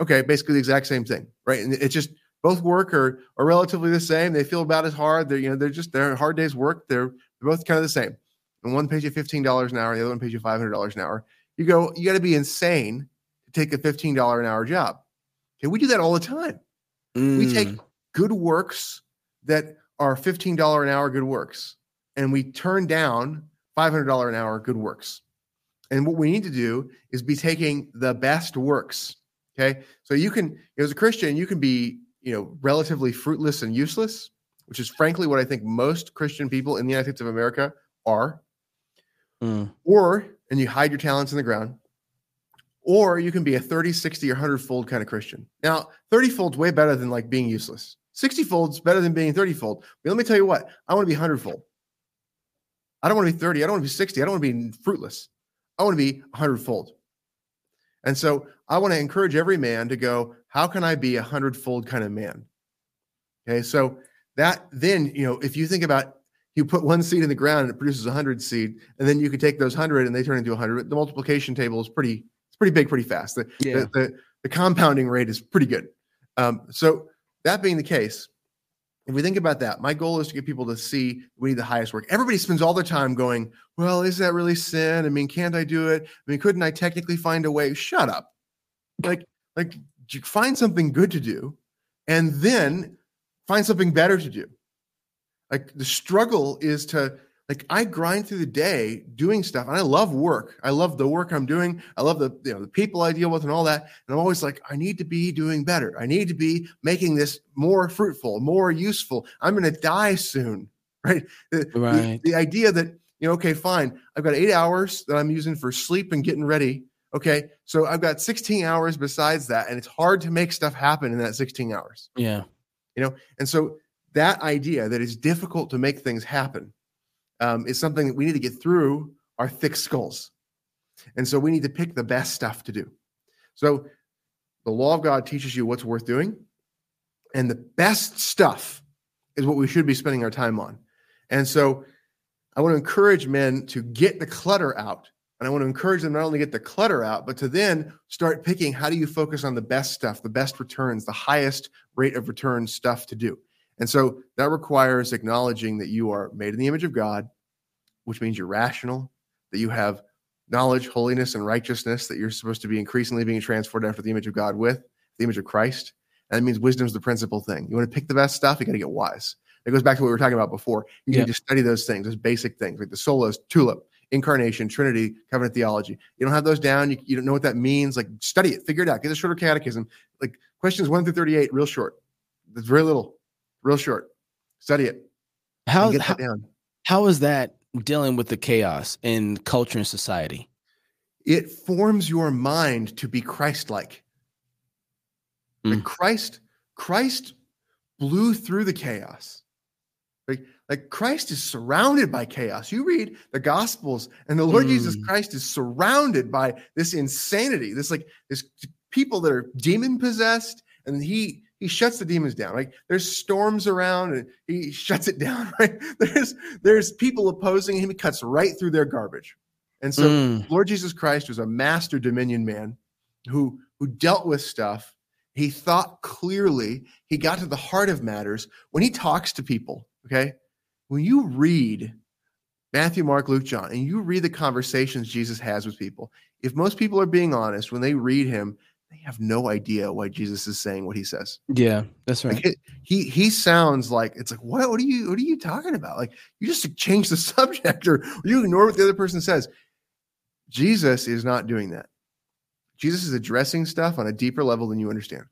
[SPEAKER 2] okay, basically the exact same thing, right? And it's just both work are are relatively the same. They feel about as hard. They're you know they're just they're hard days work. They're they're both kind of the same. And one pays you fifteen dollars an hour, the other one pays you five hundred dollars an hour. You go, you got to be insane to take a fifteen dollar an hour job. Okay, we do that all the time. Mm. We take mm. good works that are fifteen dollar an hour good works, and we turn down $500 an hour good works. And what we need to do is be taking the best works. Okay. So you can, as a Christian, you can be, you know, relatively fruitless and useless, which is frankly what I think most Christian people in the United States of America are. Mm. Or, and you hide your talents in the ground. Or you can be a 30, 60, or 100 fold kind of Christian. Now, 30 fold's way better than like being useless. 60 fold's better than being 30 fold. But let me tell you what, I want to be 100 fold. I don't want to be 30. I don't want to be 60. I don't want to be fruitless. I want to be 100 fold. And so I want to encourage every man to go, how can I be a hundredfold kind of man? Okay. So that then, you know, if you think about you put one seed in the ground and it produces a hundred seed, and then you can take those hundred and they turn into a hundred. The multiplication table is pretty, it's pretty big, pretty fast. The, yeah. the, the, the compounding rate is pretty good. Um, so that being the case, if we think about that, my goal is to get people to see we need the highest work. Everybody spends all their time going, Well, is that really sin? I mean, can't I do it? I mean, couldn't I technically find a way? Shut up. Like, like find something good to do and then find something better to do. Like the struggle is to like I grind through the day doing stuff and I love work. I love the work I'm doing. I love the you know the people I deal with and all that. And I'm always like, I need to be doing better. I need to be making this more fruitful, more useful. I'm gonna die soon. Right. The, right. the, the idea that, you know, okay, fine. I've got eight hours that I'm using for sleep and getting ready. Okay. So I've got 16 hours besides that. And it's hard to make stuff happen in that 16 hours.
[SPEAKER 1] Yeah.
[SPEAKER 2] You know, and so that idea that it's difficult to make things happen um, is something that we need to get through our thick skulls. And so we need to pick the best stuff to do. So the law of God teaches you what's worth doing. And the best stuff is what we should be spending our time on. And so I want to encourage men to get the clutter out. And I want to encourage them not only get the clutter out, but to then start picking how do you focus on the best stuff, the best returns, the highest rate of return stuff to do. And so that requires acknowledging that you are made in the image of God, which means you're rational, that you have knowledge, holiness, and righteousness that you're supposed to be increasingly being transformed after the image of God with, the image of Christ. And that means wisdom is the principal thing. You want to pick the best stuff, you got to get wise. It goes back to what we were talking about before. You yeah. need to study those things, those basic things, like the solas, tulip, incarnation, Trinity, covenant theology. You don't have those down. You, you don't know what that means. Like study it, figure it out. Get a shorter catechism. Like questions one through 38, real short. There's very little, real short. Study it.
[SPEAKER 1] How, how, how is that dealing with the chaos in culture and society?
[SPEAKER 2] It forms your mind to be Christ-like. Mm. Like Christ, Christ blew through the chaos. Like, like Christ is surrounded by chaos. You read the Gospels, and the Lord mm. Jesus Christ is surrounded by this insanity, this like this people that are demon possessed, and he he shuts the demons down. Like there's storms around, and he shuts it down. Right? There's there's people opposing him. He cuts right through their garbage. And so mm. Lord Jesus Christ was a master dominion man who who dealt with stuff. He thought clearly. He got to the heart of matters when he talks to people. Okay, when you read Matthew, Mark, Luke, John, and you read the conversations Jesus has with people, if most people are being honest, when they read him, they have no idea why Jesus is saying what he says.
[SPEAKER 1] Yeah, that's right.
[SPEAKER 2] Like it, he he sounds like it's like what what are you what are you talking about? Like you just change the subject or you ignore what the other person says. Jesus is not doing that. Jesus is addressing stuff on a deeper level than you understand.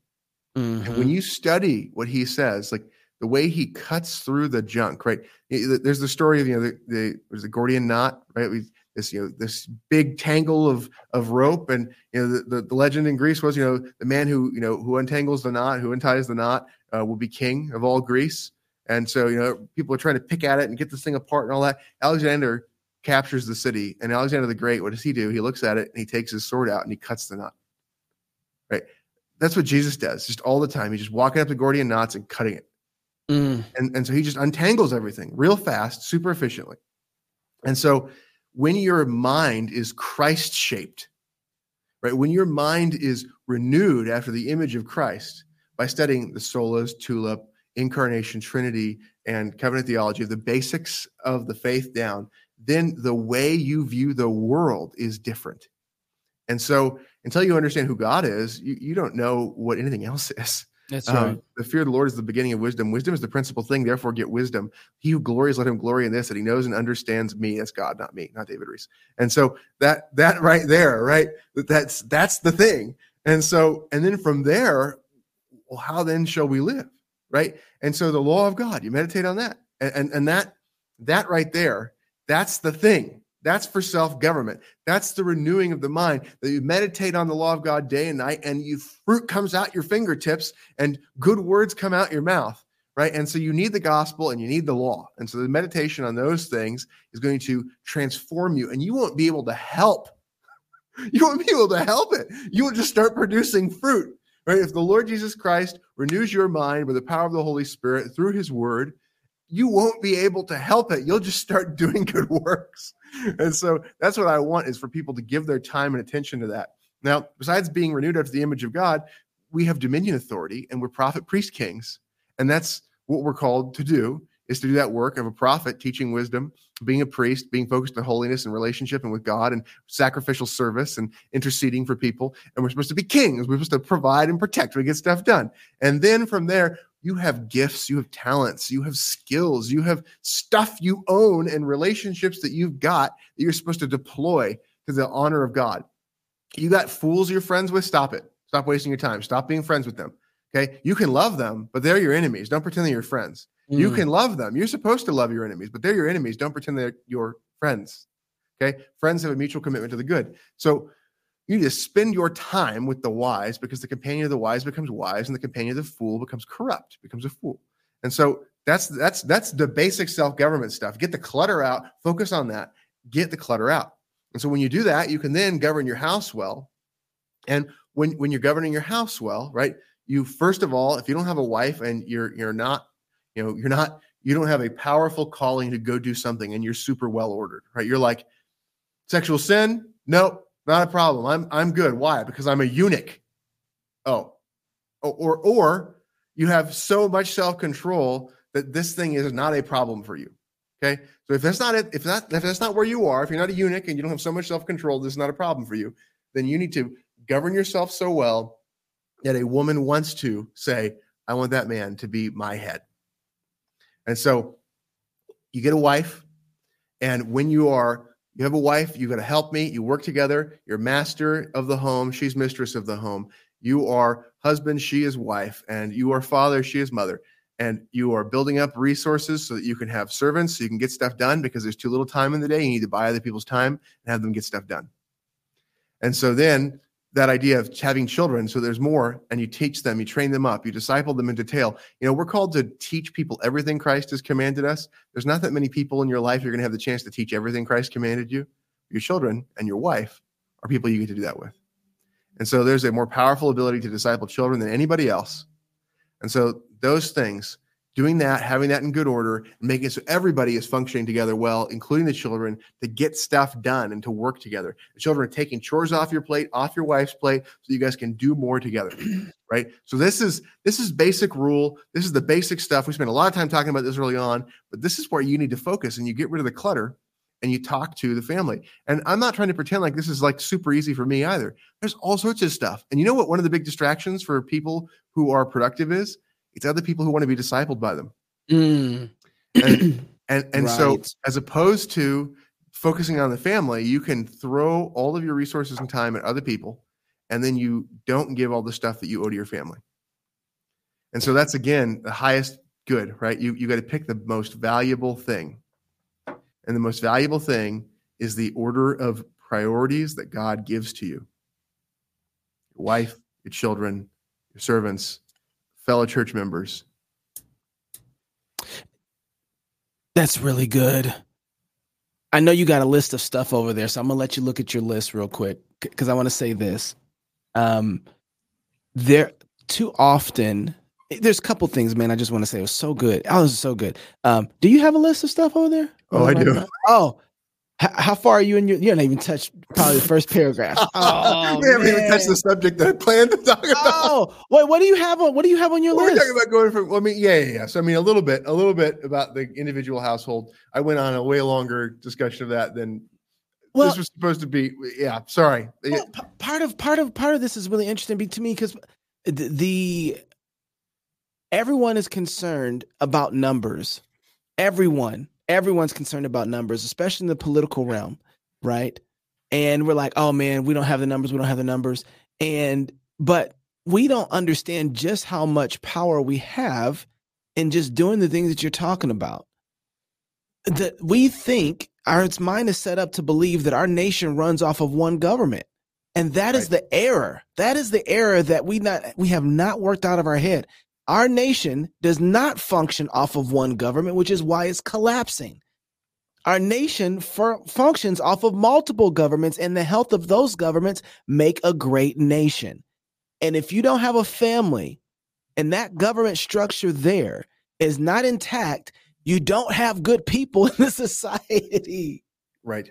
[SPEAKER 2] Mm-hmm. And when you study what he says, like the way he cuts through the junk, right? There's the story of you know the, the was the Gordian knot, right? We, this you know this big tangle of of rope, and you know the, the, the, legend in Greece was you know the man who you know who untangles the knot, who unties the knot, uh, will be king of all Greece. And so you know people are trying to pick at it and get this thing apart and all that. Alexander captures the city, and Alexander the Great, what does he do? He looks at it and he takes his sword out and he cuts the knot. Right. That's what Jesus does, just all the time. He's just walking up the Gordian knots and cutting it. Mm. And, and so he just untangles everything real fast, super efficiently. And so when your mind is Christ shaped, right? When your mind is renewed after the image of Christ by studying the solas, tulip, incarnation, Trinity, and covenant theology, of the basics of the faith down, then the way you view the world is different. And so until you understand who God is, you, you don't know what anything else is.
[SPEAKER 1] That's um, right.
[SPEAKER 2] the fear of the Lord is the beginning of wisdom. Wisdom is the principal thing. Therefore, get wisdom. He who glories, let him glory in this, that he knows and understands me. That's God, not me, not David Reece. And so that that right there, right? That's that's the thing. And so, and then from there, well, how then shall we live? Right. And so the law of God, you meditate on that. And and, and that that right there, that's the thing. That's for self government. That's the renewing of the mind that you meditate on the law of God day and night, and you fruit comes out your fingertips, and good words come out your mouth, right? And so you need the gospel and you need the law, and so the meditation on those things is going to transform you, and you won't be able to help. You won't be able to help it. You will just start producing fruit, right? If the Lord Jesus Christ renews your mind by the power of the Holy Spirit through His Word, you won't be able to help it. You'll just start doing good works and so that's what I want is for people to give their time and attention to that. Now, besides being renewed after the image of God, we have dominion authority and we're prophet, priest, kings. And that's what we're called to do is to do that work of a prophet, teaching wisdom, being a priest, being focused on holiness and relationship and with God and sacrificial service and interceding for people. And we're supposed to be kings. We're supposed to provide and protect. We get stuff done. And then from there, you have gifts, you have talents, you have skills, you have stuff you own and relationships that you've got that you're supposed to deploy to the honor of God. You got fools you're friends with, stop it. Stop wasting your time. Stop being friends with them. Okay. You can love them, but they're your enemies. Don't pretend they're your friends. Mm. You can love them. You're supposed to love your enemies, but they're your enemies. Don't pretend they're your friends. Okay. Friends have a mutual commitment to the good. So you to spend your time with the wise because the companion of the wise becomes wise and the companion of the fool becomes corrupt, becomes a fool. And so that's that's that's the basic self-government stuff. Get the clutter out, focus on that, get the clutter out. And so when you do that, you can then govern your house well. And when when you're governing your house well, right? You first of all, if you don't have a wife and you're you're not, you know, you're not you don't have a powerful calling to go do something and you're super well ordered, right? You're like, sexual sin? No, not a problem. I'm I'm good. Why? Because I'm a eunuch. Oh. oh. Or or you have so much self-control that this thing is not a problem for you. Okay. So if that's not it, if that if that's not where you are, if you're not a eunuch and you don't have so much self-control, this is not a problem for you, then you need to govern yourself so well that a woman wants to say, I want that man to be my head. And so you get a wife, and when you are you have a wife, you got to help me, you work together, you're master of the home, she's mistress of the home. You are husband, she is wife, and you are father, she is mother. And you are building up resources so that you can have servants, so you can get stuff done because there's too little time in the day. You need to buy other people's time and have them get stuff done. And so then that idea of having children so there's more and you teach them you train them up you disciple them in detail. You know we're called to teach people everything christ has commanded us. There's not that many people in your life you're going to have the chance to teach everything christ commanded you. Your children and your wife are people you get to do that with. And so there's a more powerful ability to disciple children than anybody else. And so those things doing that, having that in good order, and making it so everybody is functioning together well, including the children, to get stuff done and to work together. The children are taking chores off your plate, off your wife's plate, so you guys can do more together. Right. So this is this is basic rule. This is the basic stuff. We spent a lot of time talking about this early on, but this is where you need to focus and you get rid of the clutter and you talk to the family. And I'm not trying to pretend like this is like super easy for me either. There's all sorts of stuff. And you know what one of the big distractions for people who are productive is? It's other people who want to be discipled by them.
[SPEAKER 1] Mm.
[SPEAKER 2] And and, and
[SPEAKER 1] Right.
[SPEAKER 2] so as opposed to focusing on the family, you can throw all of your resources and time at other people, and then you don't give all the stuff that you owe to your family. And so that's again the highest good, right? You you got to pick the most valuable thing. And the most valuable thing is the order of priorities that God gives to you. Your wife, your children, your servants, fellow church members.
[SPEAKER 1] That's really good. I know you got a list of stuff over there, so I'm gonna let you look at your list real quick because I want to say this. Um, there too often. There's a couple things, man. I just want to say it was so good. Oh, it was so good. Um, do you have a list of stuff over there?
[SPEAKER 2] Oh, I do.
[SPEAKER 1] Oh, how far are you in your? You haven't even touched probably the first paragraph. Oh, oh
[SPEAKER 2] we haven't even touched the subject that I planned to talk about.
[SPEAKER 1] Oh, wait. What do you have on? What do you have on your
[SPEAKER 2] Well, we're talking about going from. Well, I mean, yeah, yeah, yeah. So I mean, a little bit, a little bit about the individual household. I went on a way longer discussion of that than
[SPEAKER 1] well,
[SPEAKER 2] this was supposed to be. Yeah, sorry.
[SPEAKER 1] Well, p- part of part of part of this is really interesting to me because the, the everyone is concerned about numbers. Everyone, everyone's concerned about numbers, especially in the political realm, right? And we're like, oh man, we don't have the numbers. We don't have the numbers. And but we don't understand just how much power we have in just doing the things that you're talking about. That we think our mind is set up to believe that our nation runs off of one government. And that is
[SPEAKER 2] Right.
[SPEAKER 1] the error. That is the error that we not we have not worked out of our head. Our nation does not function off of one government, which is why it's collapsing. Our nation fur- functions off of multiple governments, and the health of those governments make a great nation. And if you don't have a family and that government structure there is not intact, you don't have good people in the society.
[SPEAKER 2] right.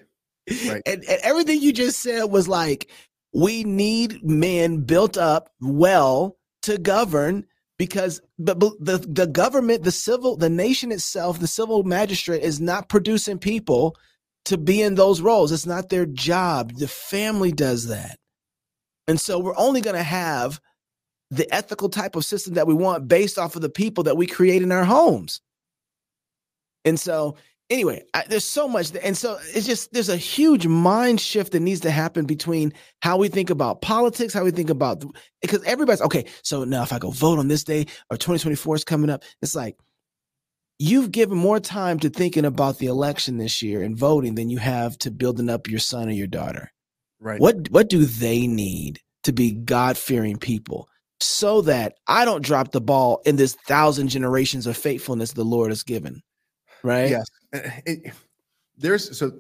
[SPEAKER 2] Right.
[SPEAKER 1] And, and everything you just said was like, we need men built up well to govern because but the, the government, the civil, the nation itself, the civil magistrate is not producing people to be in those roles. It's not their job. The family does that. And so we're only going to have the ethical type of system that we want based off of the people that we create in our homes. And so, anyway, I, there's so much. And so it's just, there's a huge mind shift that needs to happen between how we think about politics, how we think about, because everybody's okay. So now if I go vote on this day or 2024 is coming up, it's like, You've given more time to thinking about the election this year and voting than you have to building up your son or your daughter.
[SPEAKER 2] Right.
[SPEAKER 1] What what do they need to be God fearing people so that I don't drop the ball in this thousand generations of faithfulness the Lord has given? Right?
[SPEAKER 2] Yes. It- there's so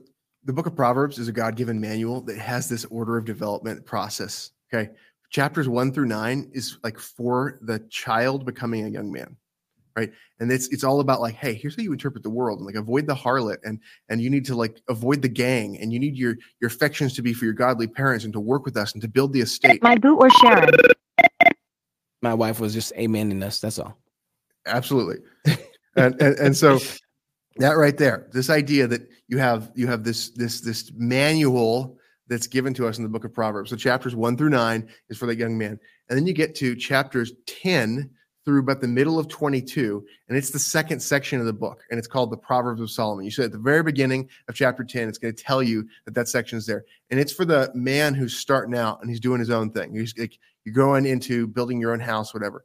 [SPEAKER 2] the book of Proverbs is a God given manual that has this order of development process. Okay. Chapters one through nine is like for the child becoming a young man. right? And it's it's all about like, hey, here's how you interpret the world, and like avoid the harlot, and and you need to like avoid the gang, and you need your your affections to be for your godly parents, and to work with us, and to build the estate.
[SPEAKER 3] My boot or Sharon?
[SPEAKER 1] My wife was just amening us. That's all.
[SPEAKER 2] Absolutely, and, and and so that right there, this idea that you have you have this this this manual that's given to us in the book of Proverbs. So chapters one through nine is for that young man, and then you get to chapters ten through about the middle of 22, and it's the second section of the book, and it's called the Proverbs of Solomon. You see at the very beginning of chapter 10, it's going to tell you that that section is there, and it's for the man who's starting out and he's doing his own thing. He's like you're going into building your own house, whatever.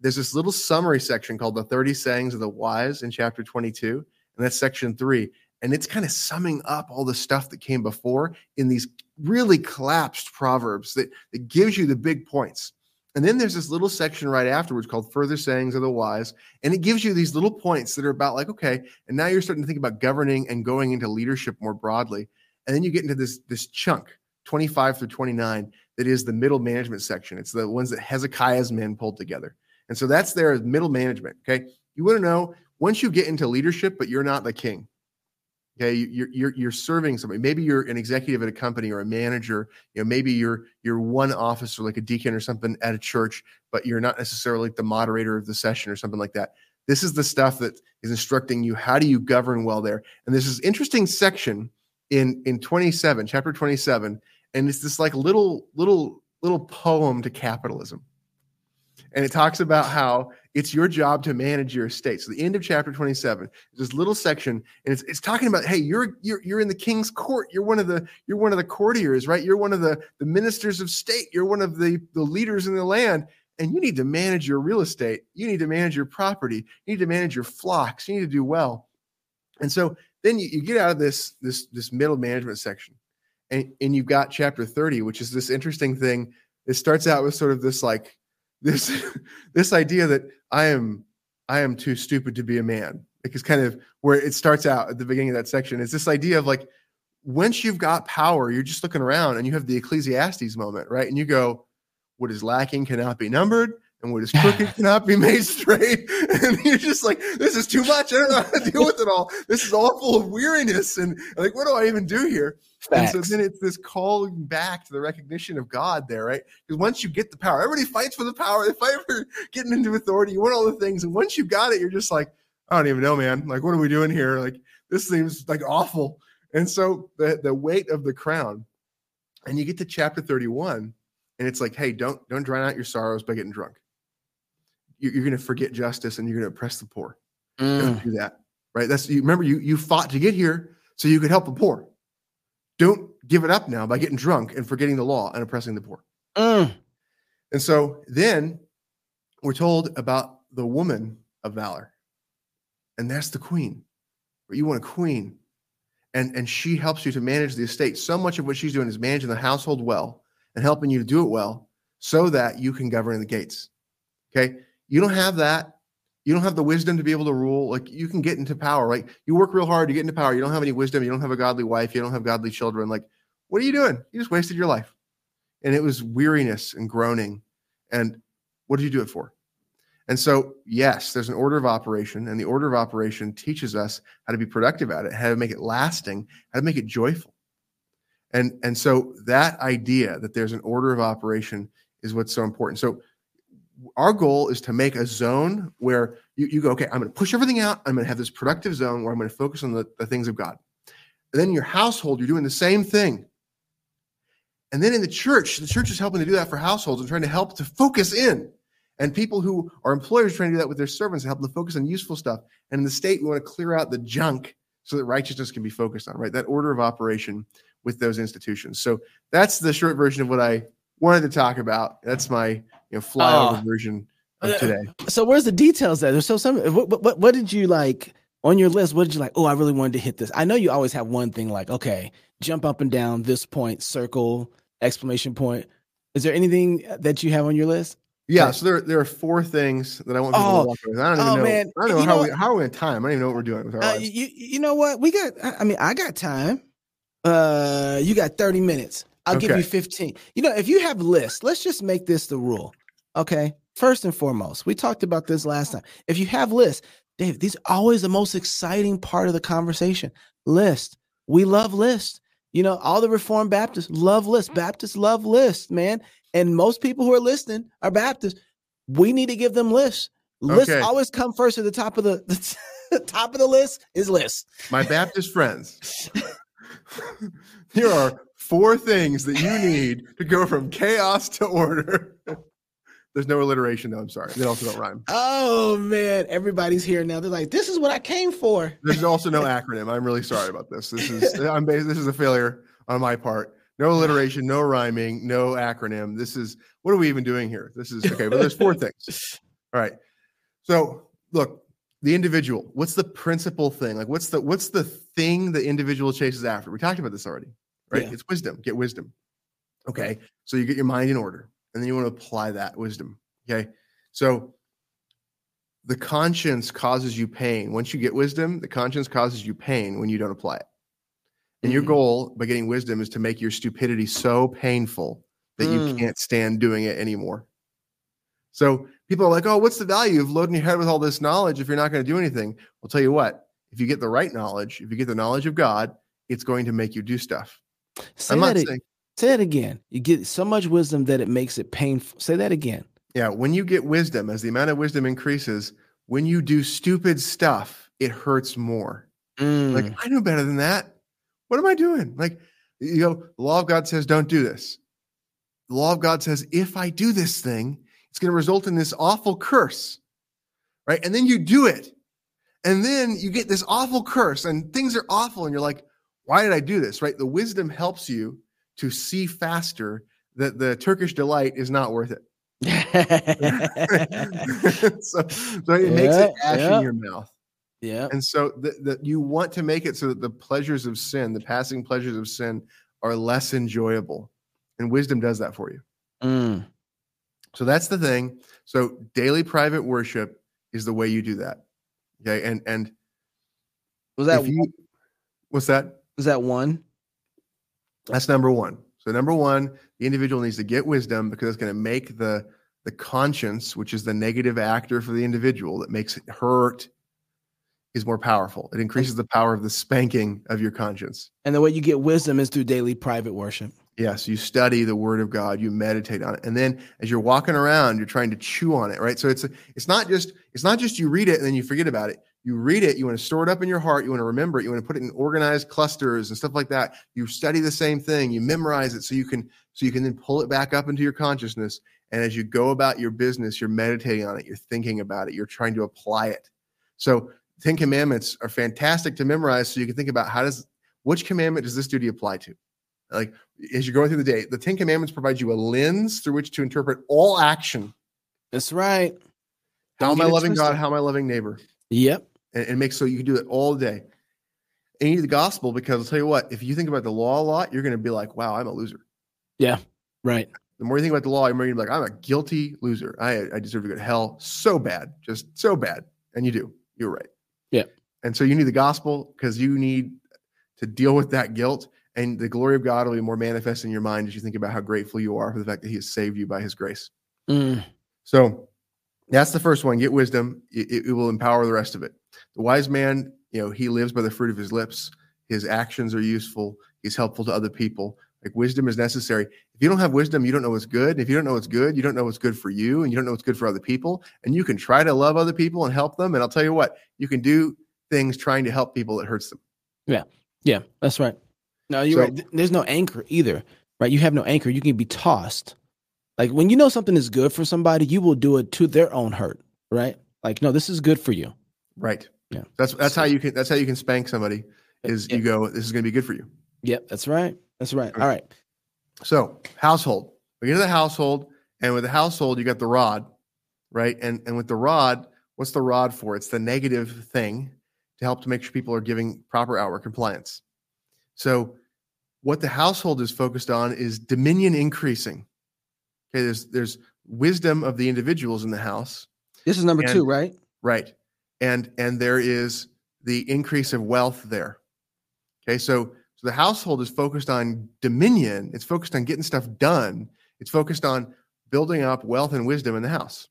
[SPEAKER 2] There's this little summary section called the 30 sayings of the wise in chapter 22, and that's section three, and it's kind of summing up all the stuff that came before in these really collapsed proverbs that, that gives you the big points. And then there's this little section right afterwards called Further Sayings of the Wise. And it gives you these little points that are about, like, okay, and now you're starting to think about governing and going into leadership more broadly. And then you get into this, this chunk, 25 through 29, that is the middle management section. It's the ones that Hezekiah's men pulled together. And so that's as middle management. Okay. You want to know once you get into leadership, but you're not the king, Okay, you're you're you're serving somebody. Maybe you're an executive at a company or a manager. You know, maybe you're you're one officer like a deacon or something at a church, but you're not necessarily the moderator of the session or something like that. This is the stuff that is instructing you how do you govern well there. And this interesting section in in 27, chapter 27, and it's this like little little little poem to capitalism. And it talks about how it's your job to manage your estate. So the end of chapter 27 is this little section, and it's, it's talking about, hey, you're you're you're in the king's court. You're one of the you're one of the courtiers, right? You're one of the the ministers of state. You're one of the the leaders in the land, and you need to manage your real estate. You need to manage your property. You need to manage your flocks. You need to do well. And so then you, you get out of this this this middle management section, and and you've got chapter 30, which is this interesting thing. It starts out with sort of this like this this idea that I am I am too stupid to be a man. Like it's kind of where it starts out at the beginning of that section. It's this idea of like once you've got power, you're just looking around and you have the Ecclesiastes moment, right? And you go, what is lacking cannot be numbered, and what is crooked cannot be made straight. And you're just like, this is too much. I don't know how to deal with it all. This is all full of weariness. And like, what do I even do here? Facts. And so then it's this calling back to the recognition of God there, right? Because once you get the power, everybody fights for the power. They fight for getting into authority. You want all the things. And once you got it, you're just like, I don't even know, man. Like, what are we doing here? Like, this seems like awful. And so the, the weight of the crown, and you get to chapter 31, and it's like, hey, don't don't drown out your sorrows by getting drunk. You're, you're going to forget justice and you're going to oppress the poor. Mm. Do that, right? That's you remember you you fought to get here so you could help the poor. Don't give it up now by getting drunk and forgetting the law and oppressing the poor. Mm. And so then we're told about the woman of valor, and that's the queen. You want a queen, and and she helps you to manage the estate. So much of what she's doing is managing the household well and helping you to do it well, so that you can govern the gates. Okay, you don't have that you don't have the wisdom to be able to rule. Like you can get into power, right? You work real hard to get into power. You don't have any wisdom. You don't have a godly wife. You don't have godly children. Like, what are you doing? You just wasted your life. And it was weariness and groaning. And what did you do it for? And so, yes, there's an order of operation, and the order of operation teaches us how to be productive at it, how to make it lasting, how to make it joyful. And and so that idea that there's an order of operation is what's so important. So our goal is to make a zone where you, you go, okay, I'm going to push everything out. I'm going to have this productive zone where I'm going to focus on the, the things of God. And then your household, you're doing the same thing. And then in the church, the church is helping to do that for households and trying to help to focus in. And people who are employers trying to do that with their servants help them focus on useful stuff. And in the state, we want to clear out the junk so that righteousness can be focused on, right? That order of operation with those institutions. So that's the short version of what I wanted to talk about. That's my you know flyover oh. version of uh, today.
[SPEAKER 1] So where's the details there? So some what, what what did you like on your list? What did you like? Oh, I really wanted to hit this. I know you always have one thing like okay, jump up and down this point, circle exclamation point. Is there anything that you have on your list?
[SPEAKER 2] Yeah, so there, there are four things that I want people oh, to walk with. I don't even oh, know. Man. I don't know, how, know we, how are we in time. I don't even know what we're doing with our uh,
[SPEAKER 1] You, you know what? We got. I mean, I got time. Uh, you got thirty minutes. I'll okay. give you fifteen. You know, if you have lists, let's just make this the rule. Okay. first and foremost, we talked about this last time. If you have lists, Dave, these are always the most exciting part of the conversation. List. We love lists. You know, all the Reformed Baptists love lists. Mm. Baptists love lists, man. And most people who are listening are Baptists. We need to give them lists. Lists
[SPEAKER 2] Okay.
[SPEAKER 1] always come first at the top of the, the top of the list is lists.
[SPEAKER 2] My Baptist friends, here are four things that you need to go from chaos to order. There's no alliteration, though. I'm sorry. They also don't rhyme.
[SPEAKER 1] Oh man, everybody's here now. They're like, this is what I came for.
[SPEAKER 2] There's also no acronym. I'm really sorry about this. This is I'm this is a failure on my part. No alliteration, no rhyming, no acronym. This is what are we even doing here? This is okay, but there's four things. All right. So look, the individual. What's the principal thing? Like, what's the what's the thing the individual chases after? We talked about this already, right?
[SPEAKER 1] Yeah.
[SPEAKER 2] It's wisdom. Get wisdom. Okay. So you get your mind in order, and then you want to apply that wisdom. Okay. So the conscience causes you pain. Once you get wisdom, the conscience causes you pain when you don't apply it. And your
[SPEAKER 1] Mhm.
[SPEAKER 2] goal by getting wisdom is to make your stupidity so painful that you
[SPEAKER 1] Mm.
[SPEAKER 2] can't stand doing it anymore. So people are like, oh, what's the value of loading your head with all this knowledge if you're not going to do anything? I'll tell you what, if you get the right knowledge, if you get the knowledge of God, it's going to make you do stuff.
[SPEAKER 1] Say
[SPEAKER 2] I'm not saying,
[SPEAKER 1] say that again. You get so much wisdom that it makes it painful. Say that again.
[SPEAKER 2] yeah, when you get wisdom, as the amount of wisdom increases, when you do stupid stuff, it hurts more.
[SPEAKER 1] Mm.
[SPEAKER 2] Like, I know better than that. What am I doing? Like, you know, the law of God says, don't do this. The law of God says, if I do this thing, it's going to result in this awful curse. Right. And then you do it. And then you get this awful curse, and things are awful. And you're like, why did I do this? Right. The wisdom helps you to see faster that the Turkish delight is not worth it. so, so it makes it ash
[SPEAKER 1] yeah.
[SPEAKER 2] in your mouth.
[SPEAKER 1] yeah.
[SPEAKER 2] And so that you want to make it so that the pleasures of sin, the passing pleasures of sin, are less enjoyable. And wisdom does that for you.
[SPEAKER 1] Mm.
[SPEAKER 2] So that's the thing. So daily private worship is the way you do that. Okay. And and
[SPEAKER 1] Was that
[SPEAKER 2] you what's that?
[SPEAKER 1] was that one?
[SPEAKER 2] That's number one. So number one, the individual needs to get wisdom because it's going to make the the conscience, which is the negative actor for the individual that makes it hurt, is more powerful. It increases the power of the spanking of your conscience.
[SPEAKER 1] And the way you get wisdom is through daily private worship.
[SPEAKER 2] Yes, you study the word of God, you meditate on it. And then as you're walking around, you're trying to chew on it, right? So it's it's not just it's not just you read it and then you forget about it. You read it, you want to store it up in your heart, you want to remember it, you want to put it in organized clusters and stuff like that. You study the same thing, you memorize it so you can so you can then pull it back up into your consciousness. And as you go about your business, you're meditating on it, you're thinking about it, you're trying to apply it. So Ten Commandments are fantastic to memorize so you can think about how does which commandment does this duty apply to? Like as you're going through the day, the Ten Commandments provide you a lens through which to interpret all action.
[SPEAKER 1] That's right.
[SPEAKER 2] How am I loving God? How am I loving neighbor?
[SPEAKER 1] Yep.
[SPEAKER 2] And, and make so you can do it all day. And you need the gospel because I'll tell you what, if you think about the law a lot, you're going to be like, wow, I'm a loser. Yeah.
[SPEAKER 1] Right.
[SPEAKER 2] The more you think about the law, the more you're like, I'm a guilty loser. I, I deserve to go to hell so bad, just so bad. And you do. You're right.
[SPEAKER 1] Yeah.
[SPEAKER 2] And so you need the gospel because you need to deal with that guilt. And the glory of God will be more manifest in your mind as you think about how grateful you are for the fact that He has saved you by His grace.
[SPEAKER 1] Mm.
[SPEAKER 2] So that's the first one. Get wisdom. It- it will empower the rest of it. The wise man, you know, he lives by the fruit of his lips. His actions are useful. He's helpful to other people. Like wisdom is necessary. If you don't have wisdom, you don't know what's good. And if you don't know what's good, you don't know what's good for you, and you don't know what's good for other people. And you can try to love other people and help them. And I'll tell you what, you can do things trying to help people that hurts them.
[SPEAKER 1] Yeah, Yeah. that's right. No, you're
[SPEAKER 2] So-
[SPEAKER 1] right. There's no anchor either, right? You have no anchor. You can be tossed. Like when you know something is good for somebody, you will do it to their own hurt, right? Like, no, this is good for you.
[SPEAKER 2] Right.
[SPEAKER 1] Yeah.
[SPEAKER 2] That's that's how you can that's how you can spank somebody is
[SPEAKER 1] Yeah.
[SPEAKER 2] you go, this is gonna be good for you.
[SPEAKER 1] Yep, that's right. That's right.
[SPEAKER 2] Okay.
[SPEAKER 1] All right.
[SPEAKER 2] So household. We get to the household, and with the household, you got the rod, right? And and with the rod, what's the rod for? It's the negative thing to help to make sure people are giving proper outward compliance. So what the household is focused on is dominion increasing. Okay, there's there's wisdom of the individuals in the house,
[SPEAKER 1] This is number
[SPEAKER 2] And-
[SPEAKER 1] two, right?
[SPEAKER 2] right? And and there is the increase of wealth there. Okay, so so the household is focused on dominion. It's focused on getting stuff done. It's focused on building up wealth and wisdom in the house.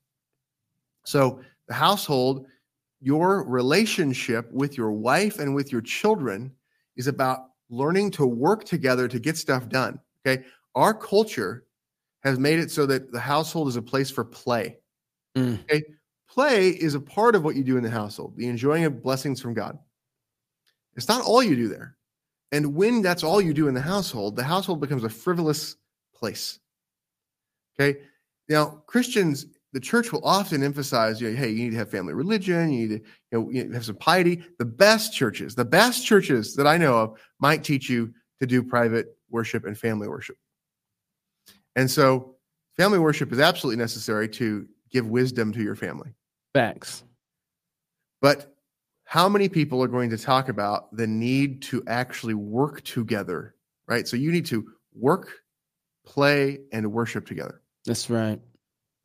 [SPEAKER 2] So the household, your relationship with your wife and with your children is about learning to work together to get stuff done. Okay. Our culture has made it so that the household is a place for play.
[SPEAKER 1] Mm.
[SPEAKER 2] Okay. Play is a part of what you do in the household, the enjoying of blessings from God. It's not all you do there. And when that's all you do in the household, the household becomes a frivolous place. Okay. Now, Christians, the church will often emphasize, you know, hey, you need to have family religion, you need to you know, you have some piety. The best churches, the best churches that I know of might teach you to do private worship and family worship. And so family worship is absolutely necessary to give wisdom to your family.
[SPEAKER 1] Facts.
[SPEAKER 2] But how many people are going to talk about the need to actually work together, right? So you need to work, play, and worship together.
[SPEAKER 1] That's right.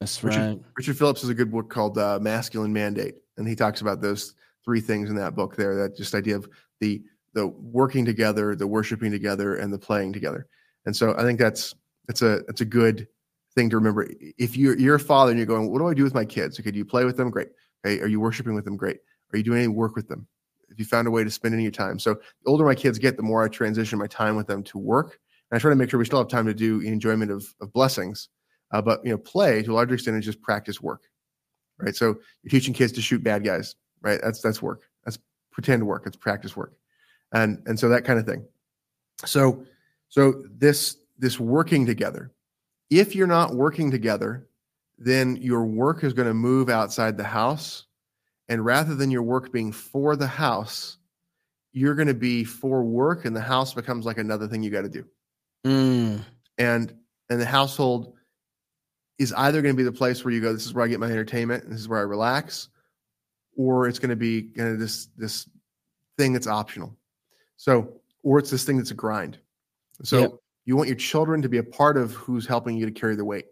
[SPEAKER 1] That's
[SPEAKER 2] Richard,
[SPEAKER 1] right.
[SPEAKER 2] Richard Phillips has a good book called uh, Masculine Mandate, and he talks about those three things in that book there. That just idea of the the working together, the worshiping together, and the playing together. And so I think that's that's a that's a good thing to remember. If you're you're a father and you're going, what do I do with my kids? Okay, do you play with them? Great. Okay, are you worshiping with them? Great. Are you doing any work with them? If you found a way to spend any of your time. So the older my kids get, the more I transition my time with them to work. And I try to make sure we still have time to do enjoyment of, of blessings. Uh, but you know, play to a larger extent is just practice work. Right. So you're teaching kids to shoot bad guys, right? That's that's work. That's pretend work. It's practice work. And and so that kind of thing. So so this this working together. If you're not working together, then your work is going to move outside the house. And rather than your work being for the house, you're going to be for work, and the house becomes like another thing you got to do.
[SPEAKER 1] Mm.
[SPEAKER 2] And and the household is either going to be the place where you go, this is where I get my entertainment, and this is where I relax, or it's going to be kind of this this thing that's optional. So, or it's this thing that's a grind. So
[SPEAKER 1] Yep.
[SPEAKER 2] You want your children to be a part of who's helping you to carry the weight.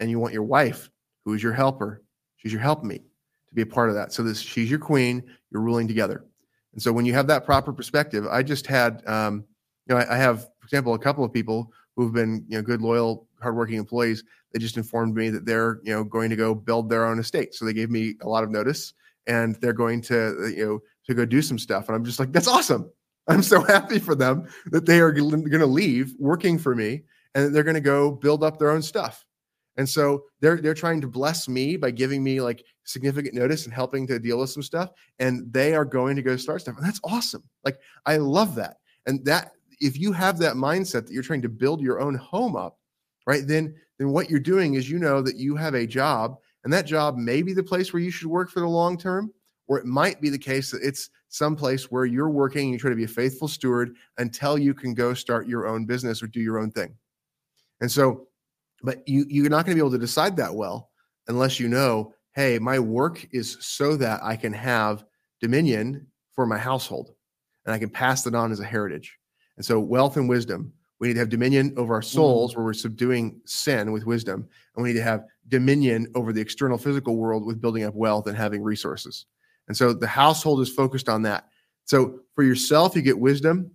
[SPEAKER 2] And you want your wife, who is your helper, she's your helpmeet, to be a part of that. So this she's your queen, you're ruling together. And so when you have that proper perspective, I just had um, you know, I, I have, for example, a couple of people who've been, you know, good, loyal, hardworking employees. They just informed me that they're, you know, going to go build their own estate. So they gave me a lot of notice and they're going to, you know, to go do some stuff. And I'm just like, that's awesome. I'm so happy for them that they are going to leave working for me and they're going to go build up their own stuff. And so they're they're trying to bless me by giving me like significant notice and helping to deal with some stuff. And they are going to go start stuff. And that's awesome. Like I love that. And that if you have that mindset that you're trying to build your own home up, right? Then then what you're doing is you know that you have a job and that job may be the place where you should work for the long term, or it might be the case that it's someplace where you're working and you try to be a faithful steward until you can go start your own business or do your own thing. And so, but you you're not going to be able to decide that well unless you know, hey, my work is so that I can have dominion for my household and I can pass it on as a heritage. And so, wealth and wisdom, we need to have dominion over our mm-hmm. souls where we're subduing sin with wisdom. And we need to have dominion over the external physical world with building up wealth and having resources. And so, the household is focused on that. So, for yourself, you get wisdom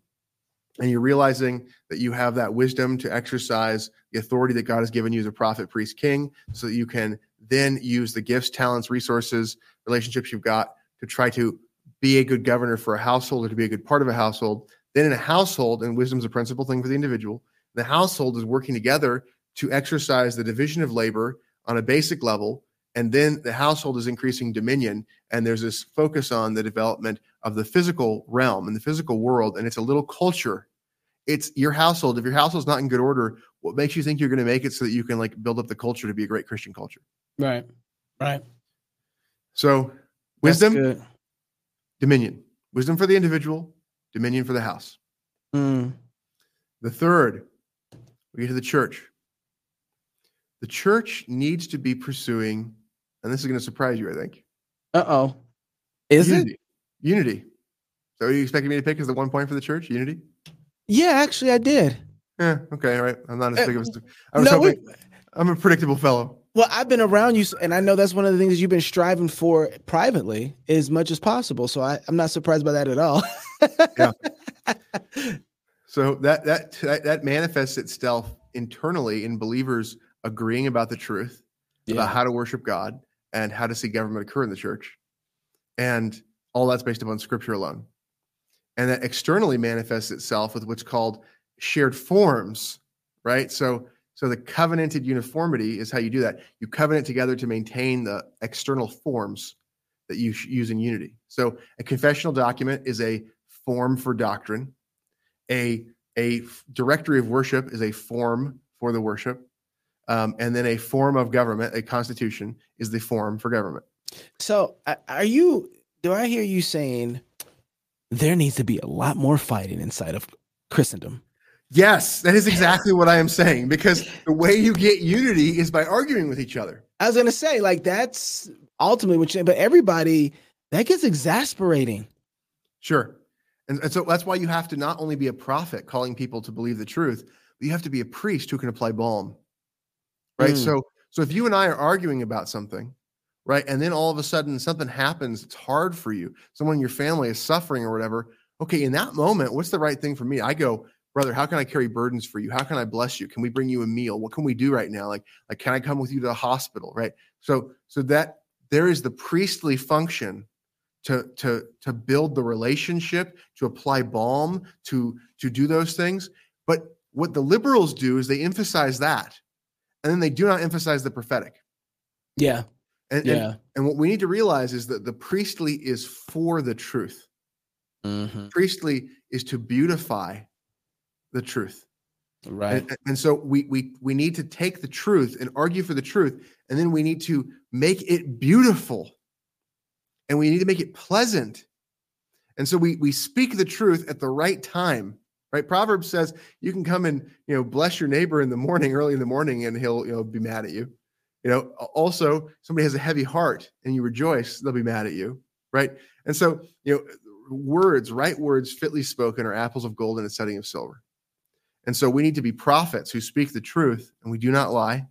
[SPEAKER 2] and you're realizing that you have that wisdom to exercise the authority that God has given you as a prophet, priest, king, so that you can then use the gifts, talents, resources, relationships you've got to try to be a good governor for a household or to be a good part of a household. Then in a household, and wisdom is a principal thing for the individual, the household is working together to exercise the division of labor on a basic level. And then the household is increasing dominion. And there's this focus on the development of the physical realm and the physical world. And it's a little culture. It's your household. If your household's not in good order, what makes you think you're going to make it so that you can like build up the culture to be a great Christian culture?
[SPEAKER 1] Right. Right.
[SPEAKER 2] So wisdom, dominion. Wisdom for the individual, dominion for the house.
[SPEAKER 1] Mm.
[SPEAKER 2] The third, we get to the church. The church needs to be pursuing, and this is going to surprise you, I think.
[SPEAKER 1] Uh oh. Is it?
[SPEAKER 2] unity. Unity. So are you expecting me to pick as the one point for the church? Unity?
[SPEAKER 1] Yeah, actually, I did.
[SPEAKER 2] Yeah, okay, all right. I'm not as
[SPEAKER 1] Uh,
[SPEAKER 2] big of a I was
[SPEAKER 1] no,
[SPEAKER 2] hoping
[SPEAKER 1] wait.
[SPEAKER 2] I'm a predictable fellow.
[SPEAKER 1] Well, I've been around you, and I know that's one of the things you've been striving for privately as much as possible. So I, I'm not surprised by that at all.
[SPEAKER 2] Yeah. So that that that, that manifests itself internally in believers agreeing about the truth,
[SPEAKER 1] Yeah.
[SPEAKER 2] about how to worship God, and how to see government occur in the church. And all that's based upon scripture alone. And that externally manifests itself with what's called shared forms, right? So so the covenanted uniformity is how you do that. You covenant together to maintain the external forms that you use in unity. So a confessional document is a form for doctrine. A a directory of worship is a form for the worship. Um, and then a form of government, a constitution, is the form for government.
[SPEAKER 1] So, are you? Do I hear you saying there needs to be a lot more fighting inside of Christendom?
[SPEAKER 2] Yes, that is exactly what I am saying because the way you get unity is by arguing with each other.
[SPEAKER 1] I was going to say, like, that's ultimately what you, but everybody, that gets exasperating.
[SPEAKER 2] Sure. And, and so that's why you have to not only be a prophet calling people to believe the truth, but you have to be a priest who can apply balm. Right. Mm. So, so if you and I are arguing about something, right, and then all of a sudden something happens, it's hard for you, someone in your family is suffering or whatever. Okay, in that moment, what's the right thing for me? I go, brother how can i carry burdens for you how can i bless you can we bring you a meal what can we do right now like like can i come with you to the hospital right so so that there is the priestly function to to to build the relationship to apply balm to to do those things but what the liberals do is they emphasize that and then they do not emphasize the prophetic
[SPEAKER 1] yeah
[SPEAKER 2] and, yeah. and, and what we need to realize is that the priestly is for the truth mm-hmm. priestly is to beautify the truth.
[SPEAKER 1] Right.
[SPEAKER 2] And, and, so we we we need to take the truth and argue for the truth, and then we need to make it beautiful, and we need to make it pleasant. And so we we speak the truth at the right time. Right. Proverbs says you can come and you know bless your neighbor in the morning, early in the morning, and he'll you know be mad at you. You know, also somebody has a heavy heart and you rejoice, they'll be mad at you. Right. And so, you know, words, right words, fitly spoken, are apples of gold in a setting of silver. And so we need to be prophets who speak the truth and we do not lie.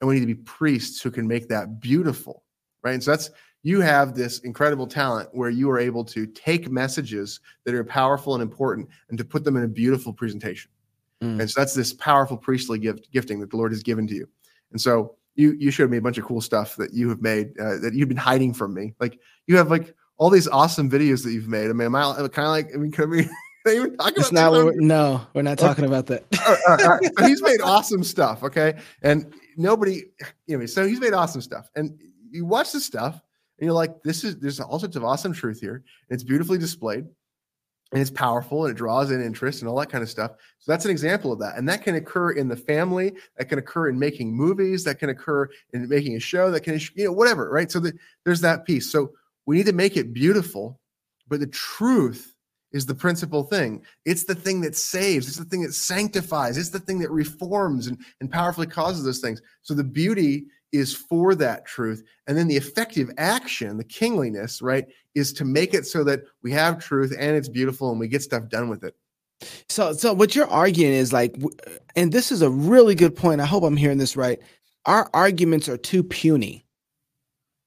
[SPEAKER 2] And we need to be priests who can make that beautiful, right? And so that's, you have this incredible talent where you are able to take messages that are powerful and important and to put them in a beautiful presentation. Mm. And so that's this powerful priestly gift gifting that the Lord has given to you. And so you you showed me a bunch of cool stuff that you have made uh, that you've been hiding from me. Like you have like all these awesome videos that you've made. I mean, am I kind of like I mean, could we
[SPEAKER 1] even talk it's about not we're, no we're not talking about that
[SPEAKER 2] all right, all right. So he's made awesome stuff okay and nobody you know so he's made awesome stuff and you watch the stuff and you're like this is there's all sorts of awesome truth here. It's beautifully displayed and it's powerful and it draws in interest and all that kind of stuff. So that's an example of that. And that can occur in the family that can occur in making movies that can occur in making a show that can you know whatever right? So that there's that piece. So we need to make it beautiful but the truth is the principal thing. It's the thing that saves, it's the thing that sanctifies, it's the thing that reforms and, and powerfully causes those things. So the beauty is for that truth. And then the effective action, the kingliness, right, is to make it so that we have truth and it's beautiful and we get stuff done with it.
[SPEAKER 1] So, so what you're arguing is like, and this is a really good point. I hope I'm hearing this right. Our arguments are too puny